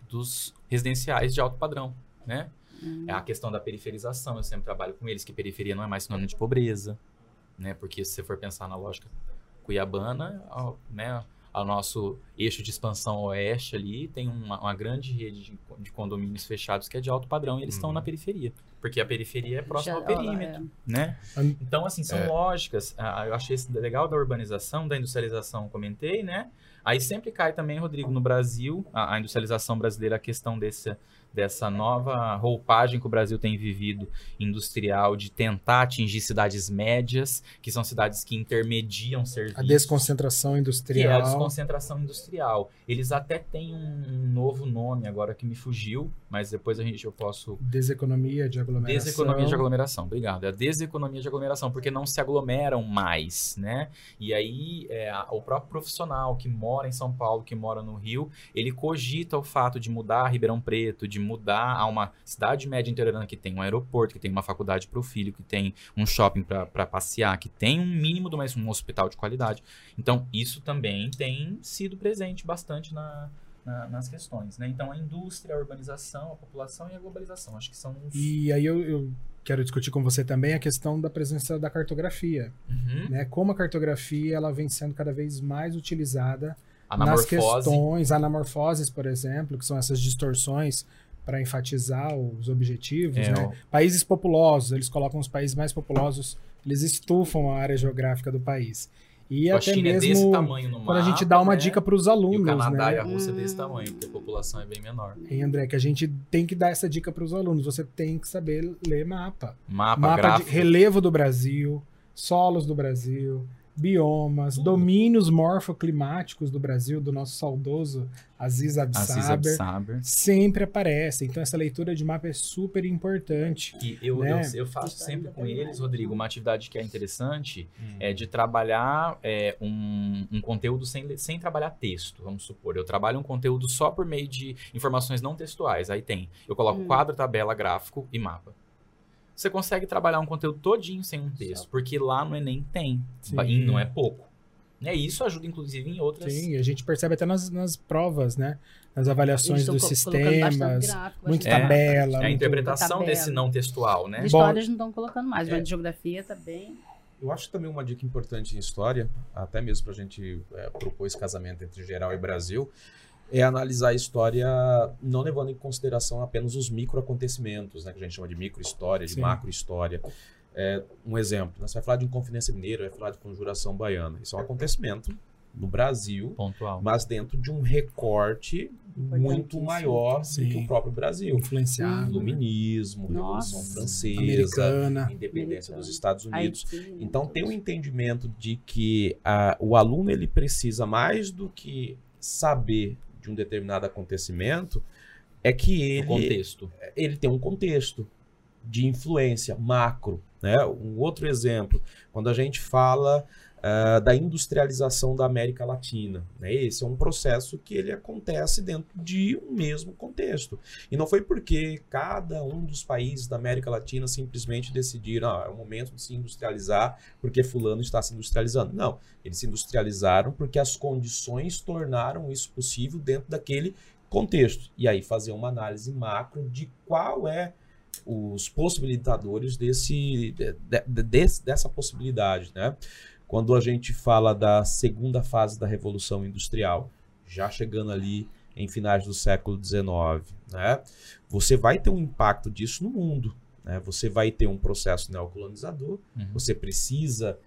Speaker 3: dos residenciais de alto padrão, né?
Speaker 2: Hum.
Speaker 3: É a questão da periferização, eu sempre trabalho com eles, que periferia não é mais sinônimo de pobreza, né? Porque se você for pensar na lógica cuiabana, né? O nosso eixo de expansão oeste ali tem uma, uma grande rede de, de condomínios fechados que é de alto padrão e eles estão
Speaker 4: Uhum.
Speaker 3: na periferia. Porque a periferia é próxima
Speaker 2: Já-
Speaker 3: ao perímetro,
Speaker 2: é.
Speaker 3: né? Então, assim, são
Speaker 4: É.
Speaker 3: lógicas. Ah, eu achei isso legal da urbanização, da industrialização, comentei, né? Aí sempre cai também, Rodrigo, no Brasil, a, a industrialização brasileira, a questão desse, dessa nova roupagem que o Brasil tem vivido industrial, de tentar atingir cidades médias, que são cidades que intermediam serviços.
Speaker 1: A desconcentração
Speaker 3: Que é a
Speaker 1: industrial.
Speaker 3: desconcentração industrial. Eles até têm um, um novo nome agora que me fugiu, mas depois a gente eu posso
Speaker 1: Deseconomia de aglomeração.
Speaker 3: Deseconomia de aglomeração, obrigado. É a deseconomia de aglomeração, porque não se aglomeram mais, né? E aí, é, o próprio profissional que mora em São Paulo, que mora no Rio, ele cogita o fato de mudar a Ribeirão Preto, de mudar a uma cidade média interiorana que tem um aeroporto, que tem uma faculdade para o filho, que tem um shopping para passear, que tem um mínimo do mais um hospital de qualidade. Então, isso também tem sido presente bastante na, na- nas questões, né? Então, a indústria, a urbanização, a população e a globalização, acho que são os...
Speaker 1: E aí eu, eu quero discutir com você também a questão da presença da cartografia.
Speaker 3: Uhum.
Speaker 1: Né? Como a cartografia ela vem sendo cada vez mais utilizada nas questões, anamorfoses, por exemplo, que são essas distorções para enfatizar os objetivos.
Speaker 3: É,
Speaker 1: né? Países populosos, eles colocam os países mais populosos, eles estufam a área geográfica do país. E
Speaker 3: a
Speaker 1: até
Speaker 3: China é desse
Speaker 1: mesmo
Speaker 3: tamanho no
Speaker 1: quando a gente
Speaker 3: mapa,
Speaker 1: dá uma
Speaker 3: né?
Speaker 1: dica para os
Speaker 3: E o
Speaker 1: alunos,
Speaker 3: Canadá e
Speaker 1: né?
Speaker 3: a Rússia é desse tamanho, porque a população é bem menor.
Speaker 1: Hein, André, que a gente tem que dar essa dica para os alunos. Você tem que saber ler mapa.
Speaker 3: Mapa,
Speaker 1: Mapa de
Speaker 3: gráfico.
Speaker 1: relevo do Brasil, solos do Brasil, biomas,
Speaker 3: Tudo.
Speaker 1: domínios morfoclimáticos do Brasil, do nosso saudoso Aziz
Speaker 3: Aziz
Speaker 1: Absaber, sempre aparece. Então essa leitura de mapa é super importante.
Speaker 3: E eu,
Speaker 1: Né?
Speaker 3: eu, eu faço sempre com eles, Rodrigo, uma atividade que é interessante
Speaker 4: Hum.
Speaker 3: é de trabalhar é, um, um conteúdo sem, sem trabalhar texto, vamos supor. Eu trabalho um conteúdo só por meio de informações não textuais. Aí tem, eu coloco
Speaker 2: Hum.
Speaker 3: quadro, tabela, gráfico e mapa. Você consegue trabalhar um conteúdo todinho sem um texto, porque lá no Enem tem.
Speaker 1: Sim.
Speaker 3: E não é pouco. É, e isso ajuda, inclusive, em outras...
Speaker 1: Sim, a gente percebe até nas, nas provas, né? Nas avaliações dos sistemas,
Speaker 2: gráfico,
Speaker 1: muito
Speaker 3: É,
Speaker 1: tabela.
Speaker 3: É a interpretação
Speaker 2: tabela.
Speaker 3: desse não textual, né?
Speaker 2: De
Speaker 1: Bom,
Speaker 2: história eles não estão colocando mais,
Speaker 4: é.
Speaker 2: mas de geografia tá bem.
Speaker 4: Eu acho também uma dica importante em história, até mesmo para a gente é, propor esse casamento entre geral e Brasil, é analisar a história não levando em consideração apenas os microacontecimentos, né, que a gente chama de microhistória, de
Speaker 1: Sim.
Speaker 4: macrohistória. É, um exemplo, né, você vai falar de Inconfidência Mineira, vai falar de Conjuração Baiana. Isso é um acontecimento no Brasil,
Speaker 3: Pontual.
Speaker 4: mas dentro de um recorte muito
Speaker 2: Importantíssimo.
Speaker 4: maior do que
Speaker 1: Sim.
Speaker 4: o próprio Brasil.
Speaker 1: influenciado,
Speaker 4: Iluminismo,
Speaker 2: Nossa.
Speaker 4: Revolução Francesa,
Speaker 1: americana.
Speaker 4: independência
Speaker 2: Americana.
Speaker 4: dos Estados Unidos.
Speaker 2: Haiti, né,
Speaker 4: Então tem um
Speaker 2: todos.
Speaker 4: entendimento de que ah, o aluno ele precisa mais do que saber de um determinado acontecimento, é que ele,
Speaker 3: O contexto.
Speaker 4: ele tem um contexto de influência macro. Né? Um outro exemplo, quando a gente fala ah, da industrialização da América Latina. Né? Esse é um processo que ele acontece dentro de um mesmo contexto. E não foi porque cada um dos países da América Latina simplesmente decidiram, ah, é o momento de se industrializar porque fulano está se industrializando. Não, eles se industrializaram porque as condições tornaram isso possível dentro daquele contexto. E aí fazer uma análise macro de qual é os possibilitadores desse, de- de- desse- dessa possibilidade, né? Quando a gente fala da segunda fase da Revolução Industrial, já chegando ali em finais do século XIX, né? Você vai ter um impacto disso no mundo, né? Você vai ter um processo neocolonizador,
Speaker 3: Uhum.
Speaker 4: você precisa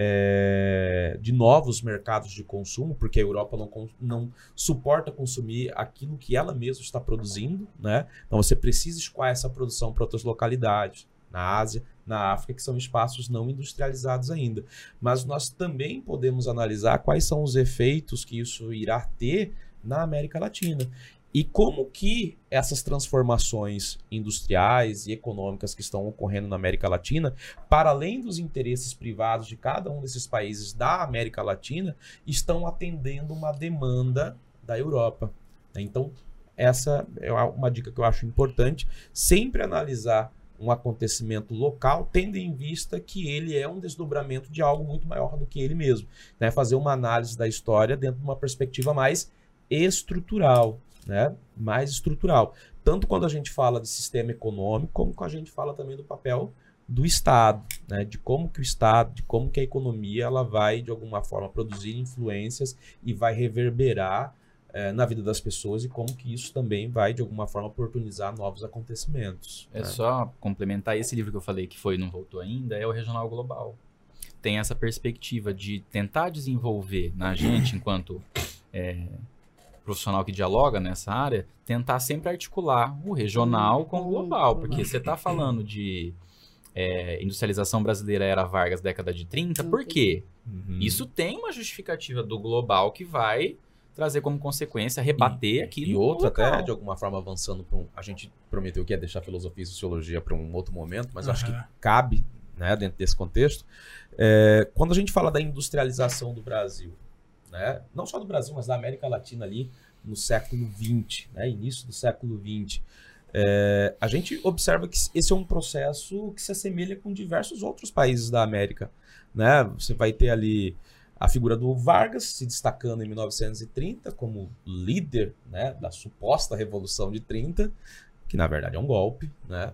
Speaker 4: é, de novos mercados de consumo, porque a Europa não, não suporta consumir aquilo que ela mesma está produzindo, né? Então você precisa escoar essa produção para outras localidades, na Ásia, na África, que são espaços não industrializados ainda. Mas nós também podemos analisar quais são os efeitos que isso irá ter na América Latina. E como que essas transformações industriais e econômicas que estão ocorrendo na América Latina, para além dos interesses privados de cada um desses países da América Latina, estão atendendo uma demanda da Europa. né? Então, essa é uma dica que eu acho importante, sempre analisar um acontecimento local, tendo em vista que ele é um desdobramento de algo muito maior do que ele mesmo. né? Fazer uma análise da história dentro de uma perspectiva mais estrutural, né? mais estrutural. Tanto quando a gente fala de sistema econômico, como quando a gente fala também do papel do Estado, né? de como que o Estado, de como que a economia ela vai, de alguma forma, produzir influências e vai reverberar eh, na vida das pessoas e como que isso também vai, de alguma forma, oportunizar novos acontecimentos.
Speaker 3: É
Speaker 4: né?
Speaker 3: só complementar esse livro que eu falei que foi não voltou ainda, é o Regional Global. Tem essa perspectiva de tentar desenvolver na gente, enquanto é, profissional que dialoga nessa área, tentar sempre articular o regional com o global. Porque você está falando de é, industrialização brasileira era Vargas, década de 30, por quê?
Speaker 4: Uhum.
Speaker 3: Isso tem uma justificativa do global que vai trazer como consequência rebater aquilo.
Speaker 4: E
Speaker 3: no
Speaker 4: outro até, de alguma forma, avançando para um. A gente prometeu que ia deixar filosofia e sociologia para um outro momento, mas eu acho que cabe, né, dentro desse contexto. É, quando a gente fala da industrialização do Brasil, né, não só do Brasil, mas da América Latina ali no século XX, né, início do século XX, é, a gente observa que esse é um processo que se assemelha com diversos outros países da América. Né? Você vai ter ali a figura do Vargas se destacando em 1930 como líder né, da suposta Revolução de 30, que na verdade é um golpe. Né?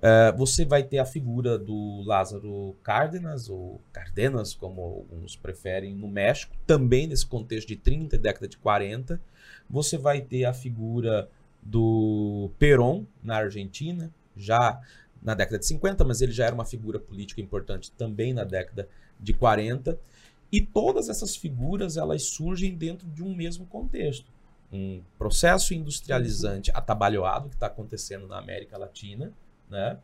Speaker 4: É, você vai ter a figura do Lázaro Cárdenas, ou Cardenas, como alguns preferem, no México, também nesse contexto de 30 e década de 40. Você vai ter a figura do Perón na Argentina, já na década de 50, mas ele já era uma figura política importante também na década de 40. E todas essas figuras elas surgem dentro de um mesmo contexto. Um processo industrializante atabalhoado que está acontecendo na América Latina, né?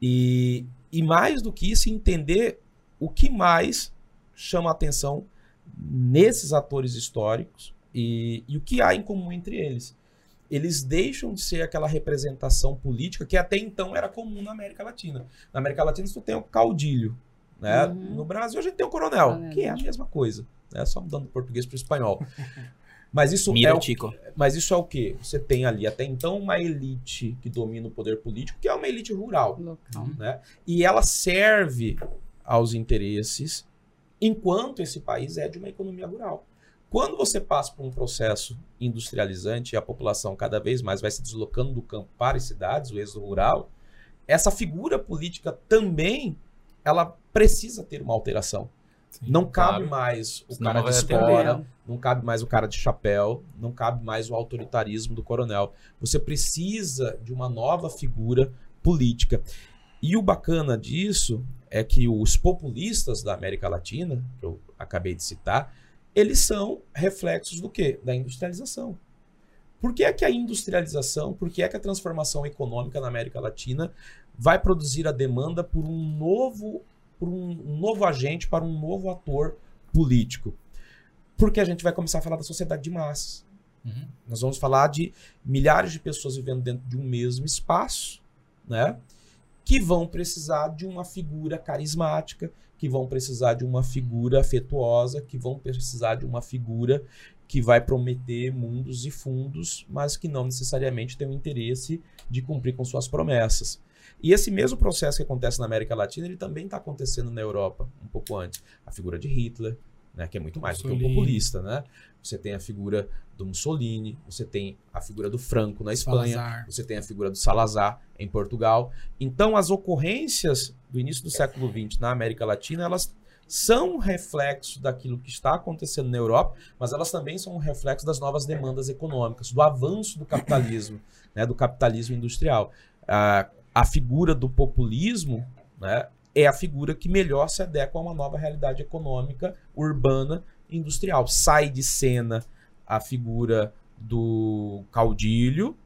Speaker 4: E, e mais do que isso, entender o que mais chama a atenção nesses atores históricos e, e o que há em comum entre eles. Eles deixam de ser aquela representação política que até então era comum na América Latina. Na América Latina você tem o caudilho, né?
Speaker 2: Uhum.
Speaker 4: No Brasil a gente tem o coronel,
Speaker 2: Coronel.
Speaker 4: que é a mesma coisa, né? Só mudando do português para o espanhol. Mas isso
Speaker 3: Mira,
Speaker 4: é o
Speaker 3: Chico.
Speaker 4: mas isso é o quê? Você tem ali até então uma elite que domina o poder político, que é uma elite rural,
Speaker 2: Local.
Speaker 4: né? E ela serve aos interesses enquanto esse país é de uma economia rural. Quando você passa por um processo industrializante e a população cada vez mais vai se deslocando do campo para as cidades, o êxodo rural, essa figura política também ela precisa ter uma alteração. Não cabe
Speaker 3: claro.
Speaker 4: mais o
Speaker 3: Senão
Speaker 4: cara de espora, não cabe mais o cara de chapéu, não cabe mais o autoritarismo do coronel. Você precisa de uma nova figura política. E o bacana disso é que os populistas da América Latina, que eu acabei de citar, eles são reflexos do quê? Da industrialização. Por que é que a industrialização, por que é que a transformação econômica na América Latina vai produzir a demanda por um novo, por um, novo agente, para um novo ator político? Porque a gente vai começar a falar da sociedade de massas.
Speaker 3: Uhum.
Speaker 4: Nós vamos falar de milhares de pessoas vivendo dentro de um mesmo espaço, né? Que vão precisar de uma figura carismática, que vão precisar de uma figura afetuosa, que vão precisar de uma figura que vai prometer mundos e fundos, mas que não necessariamente tem o interesse de cumprir com suas promessas. E esse mesmo processo que acontece na América Latina, ele também está acontecendo na Europa, um pouco antes. A figura de Hitler, né, que é muito mais do que um
Speaker 1: Mussolini.
Speaker 4: populista, né? Você tem a figura do Mussolini, você tem a figura do Franco na Espanha,
Speaker 1: Salazar.
Speaker 4: você tem a figura do Salazar em Portugal. Então, as ocorrências do início do século XX na América Latina, elas são um reflexo daquilo que está acontecendo na Europa, mas elas também são um reflexo das novas demandas econômicas, do avanço do capitalismo, né, do capitalismo industrial. A, a figura do populismo né, é a figura que melhor se adequa a uma nova realidade econômica urbana e industrial. Sai de cena a figura do caudilho,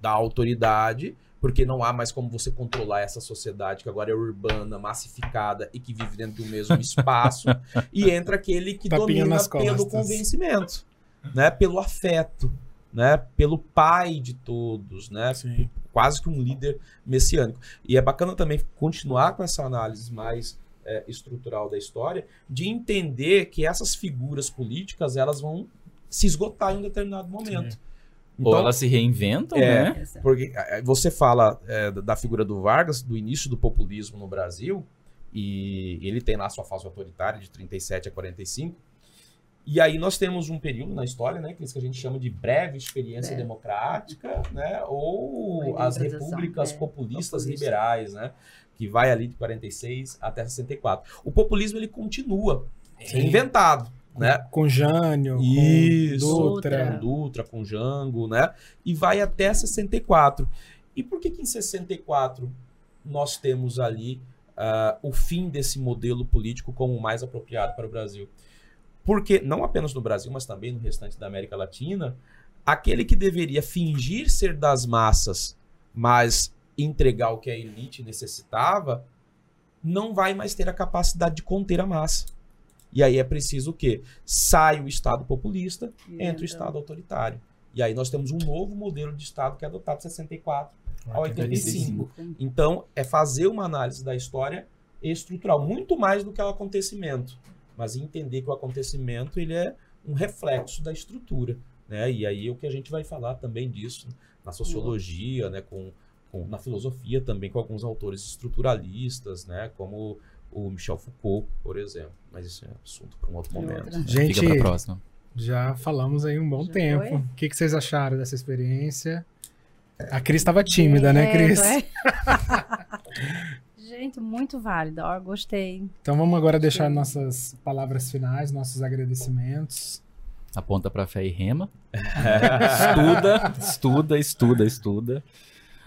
Speaker 4: da autoridade, porque não há mais como você controlar essa sociedade que agora é urbana, massificada e que vive dentro do mesmo espaço, e entra aquele que
Speaker 1: Tapinha
Speaker 4: domina
Speaker 1: nas
Speaker 4: pelo convencimento, né, pelo afeto, né, pelo pai de todos, né,
Speaker 1: Sim.
Speaker 4: Quase que um líder messiânico. E é bacana também continuar com essa análise mais é, estrutural da história, de entender que essas figuras políticas elas vão se esgotar em um determinado momento.
Speaker 3: Ou elas se reinventam,
Speaker 4: É.
Speaker 3: né?
Speaker 4: Porque eh, você fala da da figura do Vargas, do início do populismo no Brasil, e ele tem lá sua fase autoritária de 37 a 45. E aí nós temos um período na história, né, que é isso que a gente chama de breve experiência
Speaker 2: Breve.
Speaker 4: democrática, né, ou as
Speaker 2: introdução,
Speaker 4: repúblicas
Speaker 2: é,
Speaker 4: populistas
Speaker 2: populista.
Speaker 4: liberais, né, que vai ali de 46 até 64. O populismo ele continua
Speaker 1: Sim.
Speaker 4: reinventado, né?
Speaker 1: Com Jânio,
Speaker 4: Isso.
Speaker 1: com
Speaker 4: com
Speaker 1: Dutra.
Speaker 4: Dutra, com Jango, né? E vai até 64. E por que que em 64 nós temos ali ah, o fim desse modelo político como o mais apropriado para o Brasil? Porque, não apenas no Brasil, mas também no restante da América Latina, aquele que deveria fingir ser das massas, mas entregar o que a elite necessitava, não vai mais ter a capacidade de conter a massa. E aí é preciso o quê? Sai o Estado populista, entra o Estado autoritário. E aí nós temos um novo modelo de Estado que é adotado de 64 a 85. Então, é fazer uma análise da história estrutural, muito mais do que o acontecimento, mas entender que o acontecimento ele é um reflexo da estrutura. Né? E aí é o que a gente vai falar também disso na sociologia, né? com, com- na filosofia também, com alguns autores estruturalistas, né? como o Michel Foucault, por exemplo. Mas isso é assunto para um outro momento.
Speaker 1: Gente,
Speaker 3: Fica pra próxima.
Speaker 1: já falamos aí um bom
Speaker 2: Já
Speaker 1: tempo.
Speaker 2: foi?
Speaker 1: O que, que vocês acharam dessa experiência? A Cris estava tímida, né,
Speaker 2: É,
Speaker 1: Cris?
Speaker 2: não é? Gente, muito válido. Ó, gostei.
Speaker 1: Então vamos agora deixar
Speaker 2: Sim.
Speaker 1: nossas palavras finais, nossos agradecimentos.
Speaker 3: Aponta pra fé e rema. estuda, estuda, estuda, estuda.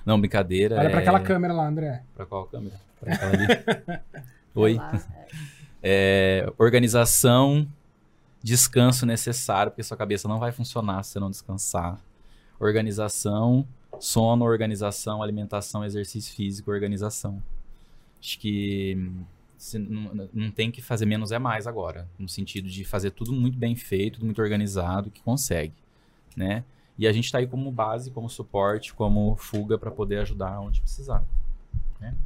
Speaker 3: Não, brincadeira.
Speaker 1: Olha
Speaker 3: é...
Speaker 1: para aquela câmera lá, André.
Speaker 3: Pra qual câmera? Pra aquela ali. Oi.
Speaker 2: Lá.
Speaker 3: É, organização, descanso necessário, porque sua cabeça não vai funcionar se você não descansar. Organização, sono, organização, alimentação, exercício físico, organização. Acho que não, não tem que fazer menos é mais agora, no sentido de fazer tudo muito bem feito, tudo muito organizado, que consegue, né? E a gente está aí como base, como suporte, como fuga para poder ajudar onde precisar.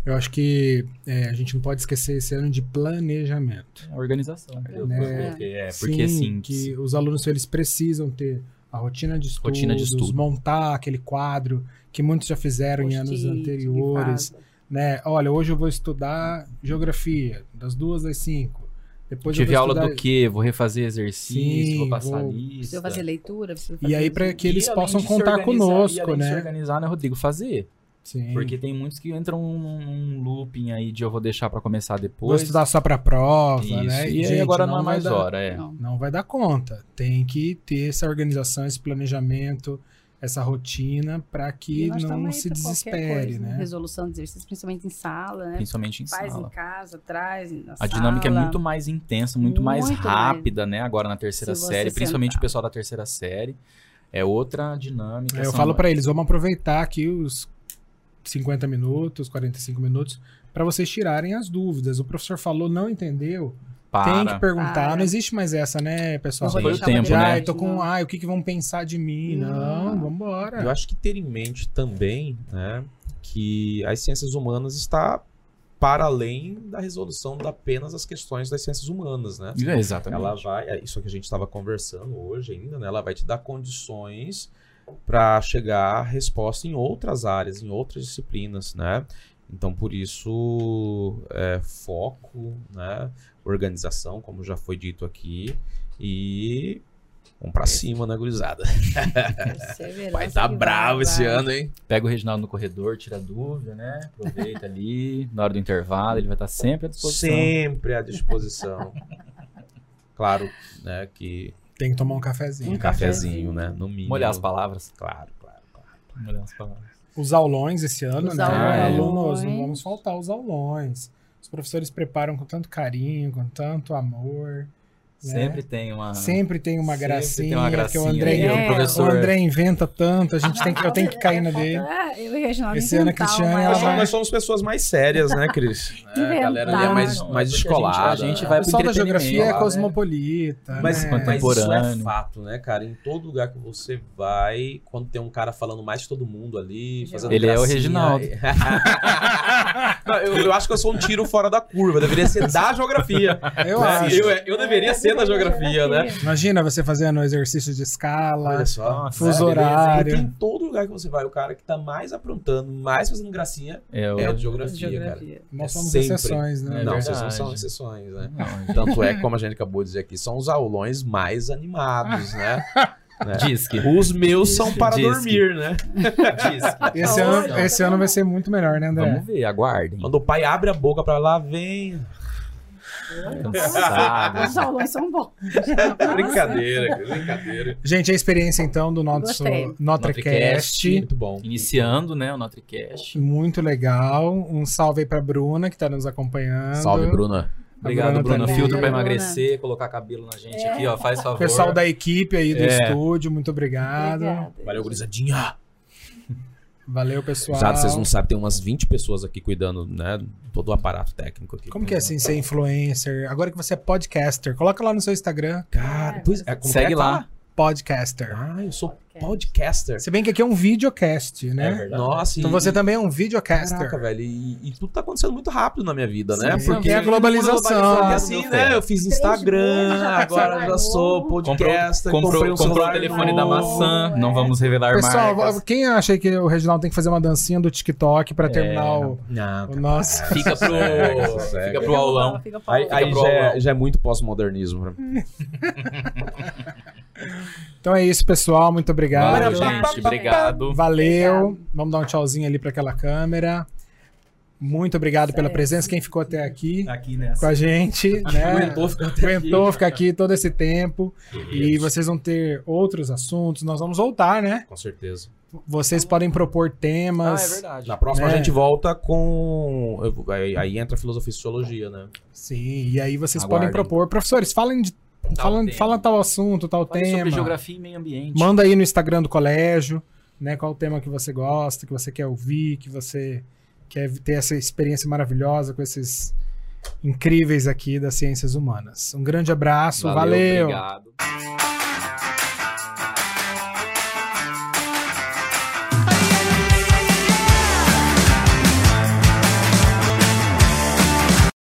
Speaker 1: Eu acho que é, a gente não pode esquecer esse ano de planejamento.
Speaker 3: É organização. Eu
Speaker 1: Né?
Speaker 3: é, porque
Speaker 1: Sim,
Speaker 3: assim,
Speaker 1: que os alunos eles precisam ter a rotina de estudos,
Speaker 3: Rotina de estudo.
Speaker 1: montar aquele quadro que muitos já fizeram em anos anteriores. Né? Olha, hoje eu vou estudar geografia das duas às cinco. Depois
Speaker 3: Tive
Speaker 1: eu vou
Speaker 3: aula
Speaker 1: estudar...
Speaker 3: do quê? Vou refazer exercício,
Speaker 1: Sim,
Speaker 3: vou passar
Speaker 1: vou-
Speaker 3: lista.
Speaker 2: Fazer leitura, precisa
Speaker 1: E
Speaker 2: fazer
Speaker 1: aí para que eles
Speaker 3: E
Speaker 1: possam contar
Speaker 3: e
Speaker 1: conosco,
Speaker 3: de se
Speaker 1: né?
Speaker 3: organizar, né, Rodrigo? Fazer.
Speaker 1: Sim.
Speaker 3: Porque tem muitos que entram num, looping aí de eu vou deixar pra começar
Speaker 1: Vou
Speaker 3: depois.
Speaker 1: estudar só para prova,
Speaker 3: Isso.
Speaker 1: né?
Speaker 3: E aí
Speaker 1: gente,
Speaker 3: agora não, é
Speaker 1: vai
Speaker 3: mais
Speaker 1: dar-
Speaker 3: hora, é.
Speaker 2: Não.
Speaker 1: Não vai dar conta. Tem que ter essa organização, esse planejamento, essa rotina para que não se desespere,
Speaker 2: coisa,
Speaker 1: né?
Speaker 2: Resolução de exercício, principalmente em sala, né?
Speaker 3: Principalmente em
Speaker 2: Faz
Speaker 3: sala.
Speaker 2: em casa, traz na
Speaker 3: A dinâmica é
Speaker 2: sala.
Speaker 3: muito mais intensa, muito, mais
Speaker 2: Muito
Speaker 3: rápida, né? Agora na terceira
Speaker 2: Se
Speaker 3: série, principalmente
Speaker 2: sentar.
Speaker 3: o pessoal da terceira série. É outra dinâmica.
Speaker 1: Eu
Speaker 3: são-
Speaker 1: falo para eles, vamos aproveitar aqui os 50 minutos, 45 minutos, para vocês tirarem as dúvidas. O professor falou, não entendeu,
Speaker 3: para.
Speaker 1: Tem que perguntar.
Speaker 2: Para.
Speaker 1: Não existe mais essa, né, pessoal?
Speaker 3: Foi o tempo,
Speaker 2: pra
Speaker 3: né?
Speaker 1: Eu tô com.
Speaker 2: não.
Speaker 1: Ah, o que, que vão pensar de mim? Não, vambora.
Speaker 4: Eu acho que ter em mente também, né, que as ciências humanas está para além da resolução de apenas as questões das ciências humanas, né?
Speaker 3: É, exatamente.
Speaker 4: Ela vai, é isso que a gente estava conversando hoje ainda, né? Ela vai te dar condições para chegar à resposta em outras áreas, em outras disciplinas, né? Então, por isso, é, foco, né? Organização, como já foi dito aqui, e vamos para cima, né, gurizada? Vai estar
Speaker 2: que
Speaker 4: bravo
Speaker 2: vai,
Speaker 4: esse
Speaker 2: vai.
Speaker 4: ano, hein?
Speaker 3: Pega o Reginaldo no corredor, tira dúvida, né? Aproveita ali, na hora do intervalo, ele vai estar sempre à disposição.
Speaker 4: Sempre à disposição. claro, né, que
Speaker 1: Tem que tomar um cafezinho.
Speaker 4: um cafezinho, né, no mínimo.
Speaker 3: Molhar as palavras.
Speaker 4: Claro, claro, claro.
Speaker 3: Molhar as palavras.
Speaker 1: Os aulões esse ano,
Speaker 2: Os
Speaker 1: né?
Speaker 3: aulões.
Speaker 1: Alunos, não vamos faltar os aulões. Os professores preparam com tanto carinho, com tanto amor. Né?
Speaker 3: Sempre tem uma.
Speaker 1: Sempre tem uma gracinha,
Speaker 3: tem uma
Speaker 1: que
Speaker 3: gracinha.
Speaker 1: o André,
Speaker 2: É,
Speaker 3: o
Speaker 1: o. André inventa tanto, a gente tem que, eu tenho que cair na dele.
Speaker 2: Ah, eu e o Reginaldo
Speaker 1: Esse ano a Cristiane, ela vai-
Speaker 4: nós somos pessoas mais sérias, né, Cris? É, a galera ali é mais, mais descolada.
Speaker 3: A gente, a gente
Speaker 1: O
Speaker 3: vai pro
Speaker 1: pessoal da geografia é
Speaker 3: né?
Speaker 1: cosmopolita.
Speaker 4: Mas,
Speaker 1: né?
Speaker 4: mas isso é
Speaker 3: Contemporâneo.
Speaker 4: fato, né, cara? Em todo lugar que você vai, quando tem um cara falando mais que todo mundo ali, fazendo
Speaker 3: Ele é o
Speaker 4: gracinha,
Speaker 3: Reginaldo.
Speaker 4: Não, eu, eu acho que eu sou um tiro fora da curva. Deveria ser da geografia.
Speaker 1: Eu
Speaker 4: né?
Speaker 1: acho.
Speaker 4: eu, eu deveria ser da geografia, né?
Speaker 1: Imagina você fazendo exercício de escala.
Speaker 4: Olha só.
Speaker 1: Fuso
Speaker 4: né,
Speaker 1: horário.
Speaker 4: Porque em todo lugar que você vai, o cara que tá mais aprontando, mais fazendo gracinha,
Speaker 3: É o...
Speaker 4: é o de geografia, cara.
Speaker 2: Geografia.
Speaker 1: Nós
Speaker 4: É
Speaker 1: somos
Speaker 4: sempre.
Speaker 1: exceções, né?
Speaker 3: É
Speaker 4: não,
Speaker 3: verdade.
Speaker 4: vocês não são exceções, né?
Speaker 3: Não,
Speaker 4: Tanto é que, como a gente acabou de dizer aqui, são os aulões mais animados, né? né?
Speaker 3: Diz que.
Speaker 4: Os meus são para
Speaker 3: Diz que-
Speaker 4: dormir, né?
Speaker 3: Diz que.
Speaker 1: Esse, ano, esse ano vai ser muito melhor, né, André?
Speaker 3: Vamos ver, aguardem.
Speaker 4: Quando o pai abre a boca pra lá, vem.
Speaker 3: Cansado.
Speaker 2: Os aulões são bons.
Speaker 4: brincadeira, cara, brincadeira.
Speaker 1: Gente, a experiência então do nosso. NotreCast.
Speaker 4: Muito bom.
Speaker 3: Iniciando, né, o NutriCast.
Speaker 1: Muito legal. Um salve aí pra Bruna, que tá nos acompanhando.
Speaker 4: Salve, Bruna.
Speaker 3: Obrigado,
Speaker 1: Bruna.
Speaker 3: Filtro pra
Speaker 2: Obrigada,
Speaker 3: emagrecer, colocar cabelo na gente aqui, ó. Faz favor.
Speaker 1: Pessoal da equipe aí do
Speaker 3: É.
Speaker 1: estúdio, muito obrigado.
Speaker 2: Obrigada.
Speaker 4: Valeu, gurizadinha.
Speaker 1: Valeu, pessoal.
Speaker 4: Exato, vocês não sabem, tem umas 20 pessoas aqui cuidando, né? Todo o aparato técnico aqui.
Speaker 1: Como que é assim ser influencer? Agora que você é podcaster, coloca lá no seu Instagram,
Speaker 4: Cara, pois é,
Speaker 3: Segue
Speaker 4: é
Speaker 3: lá.
Speaker 1: podcaster.
Speaker 4: Ah, eu sou podcaster.
Speaker 1: Se bem que aqui é um videocast,
Speaker 3: É
Speaker 1: né?
Speaker 3: verdade.
Speaker 4: Nossa,
Speaker 1: então
Speaker 4: e-
Speaker 1: você também é um videocaster.
Speaker 4: Caraca, velho, e, e tudo tá acontecendo muito rápido na minha vida, né?
Speaker 1: Sim, porque é a globalização.
Speaker 4: Porque assim, né? Eu fiz Instagram,
Speaker 2: tá
Speaker 4: agora já sou
Speaker 3: Comprou,
Speaker 4: podcaster,
Speaker 3: comprou,
Speaker 4: comprei um
Speaker 3: comprou o telefone da
Speaker 4: novo.
Speaker 3: maçã. Não vamos revelar
Speaker 1: Pessoal,
Speaker 3: marcas.
Speaker 1: quem acha que o Reginaldo tem que fazer uma dancinha do TikTok pra terminar o,
Speaker 4: Não,
Speaker 1: o nosso.
Speaker 3: Fica pro, fica pro aulão.
Speaker 2: Fica pro
Speaker 4: Aí,
Speaker 2: aulão.
Speaker 4: aí já, é, já é muito pós-modernismo.
Speaker 1: Então é isso, pessoal. Muito obrigado.
Speaker 3: Valeu, gente. Obrigado.
Speaker 1: Valeu. Vamos dar um tchauzinho ali pra aquela câmera. Muito obrigado pela
Speaker 2: Certo.
Speaker 1: presença. Quem ficou até aqui
Speaker 3: Aqui
Speaker 1: com
Speaker 3: nessa.
Speaker 1: a gente, né?
Speaker 4: Aguentou ficar até
Speaker 1: Aguentou
Speaker 4: aqui.
Speaker 1: ficar aqui todo esse tempo. E vocês vão ter outros assuntos. Nós vamos voltar, né?
Speaker 4: Com certeza.
Speaker 1: Vocês podem propor
Speaker 3: Ah, é
Speaker 1: temas.
Speaker 3: verdade.
Speaker 4: Na próxima
Speaker 1: É.
Speaker 4: a gente volta com. aí entra a filosofia e sociologia, né?
Speaker 1: Sim, e aí vocês
Speaker 3: Aguardem.
Speaker 1: podem propor. Professores, falem de.
Speaker 3: Tal
Speaker 1: Falam,
Speaker 3: tema.
Speaker 1: fala tal assunto, tal
Speaker 3: Fale
Speaker 1: tema.
Speaker 3: sobre geografia e meio ambiente.
Speaker 1: Manda aí no Instagram do colégio, né? Qual o tema que você gosta, que você quer ouvir, que você quer ter essa experiência maravilhosa com esses incríveis aqui das ciências humanas. Um grande abraço, valeu.
Speaker 3: Obrigado.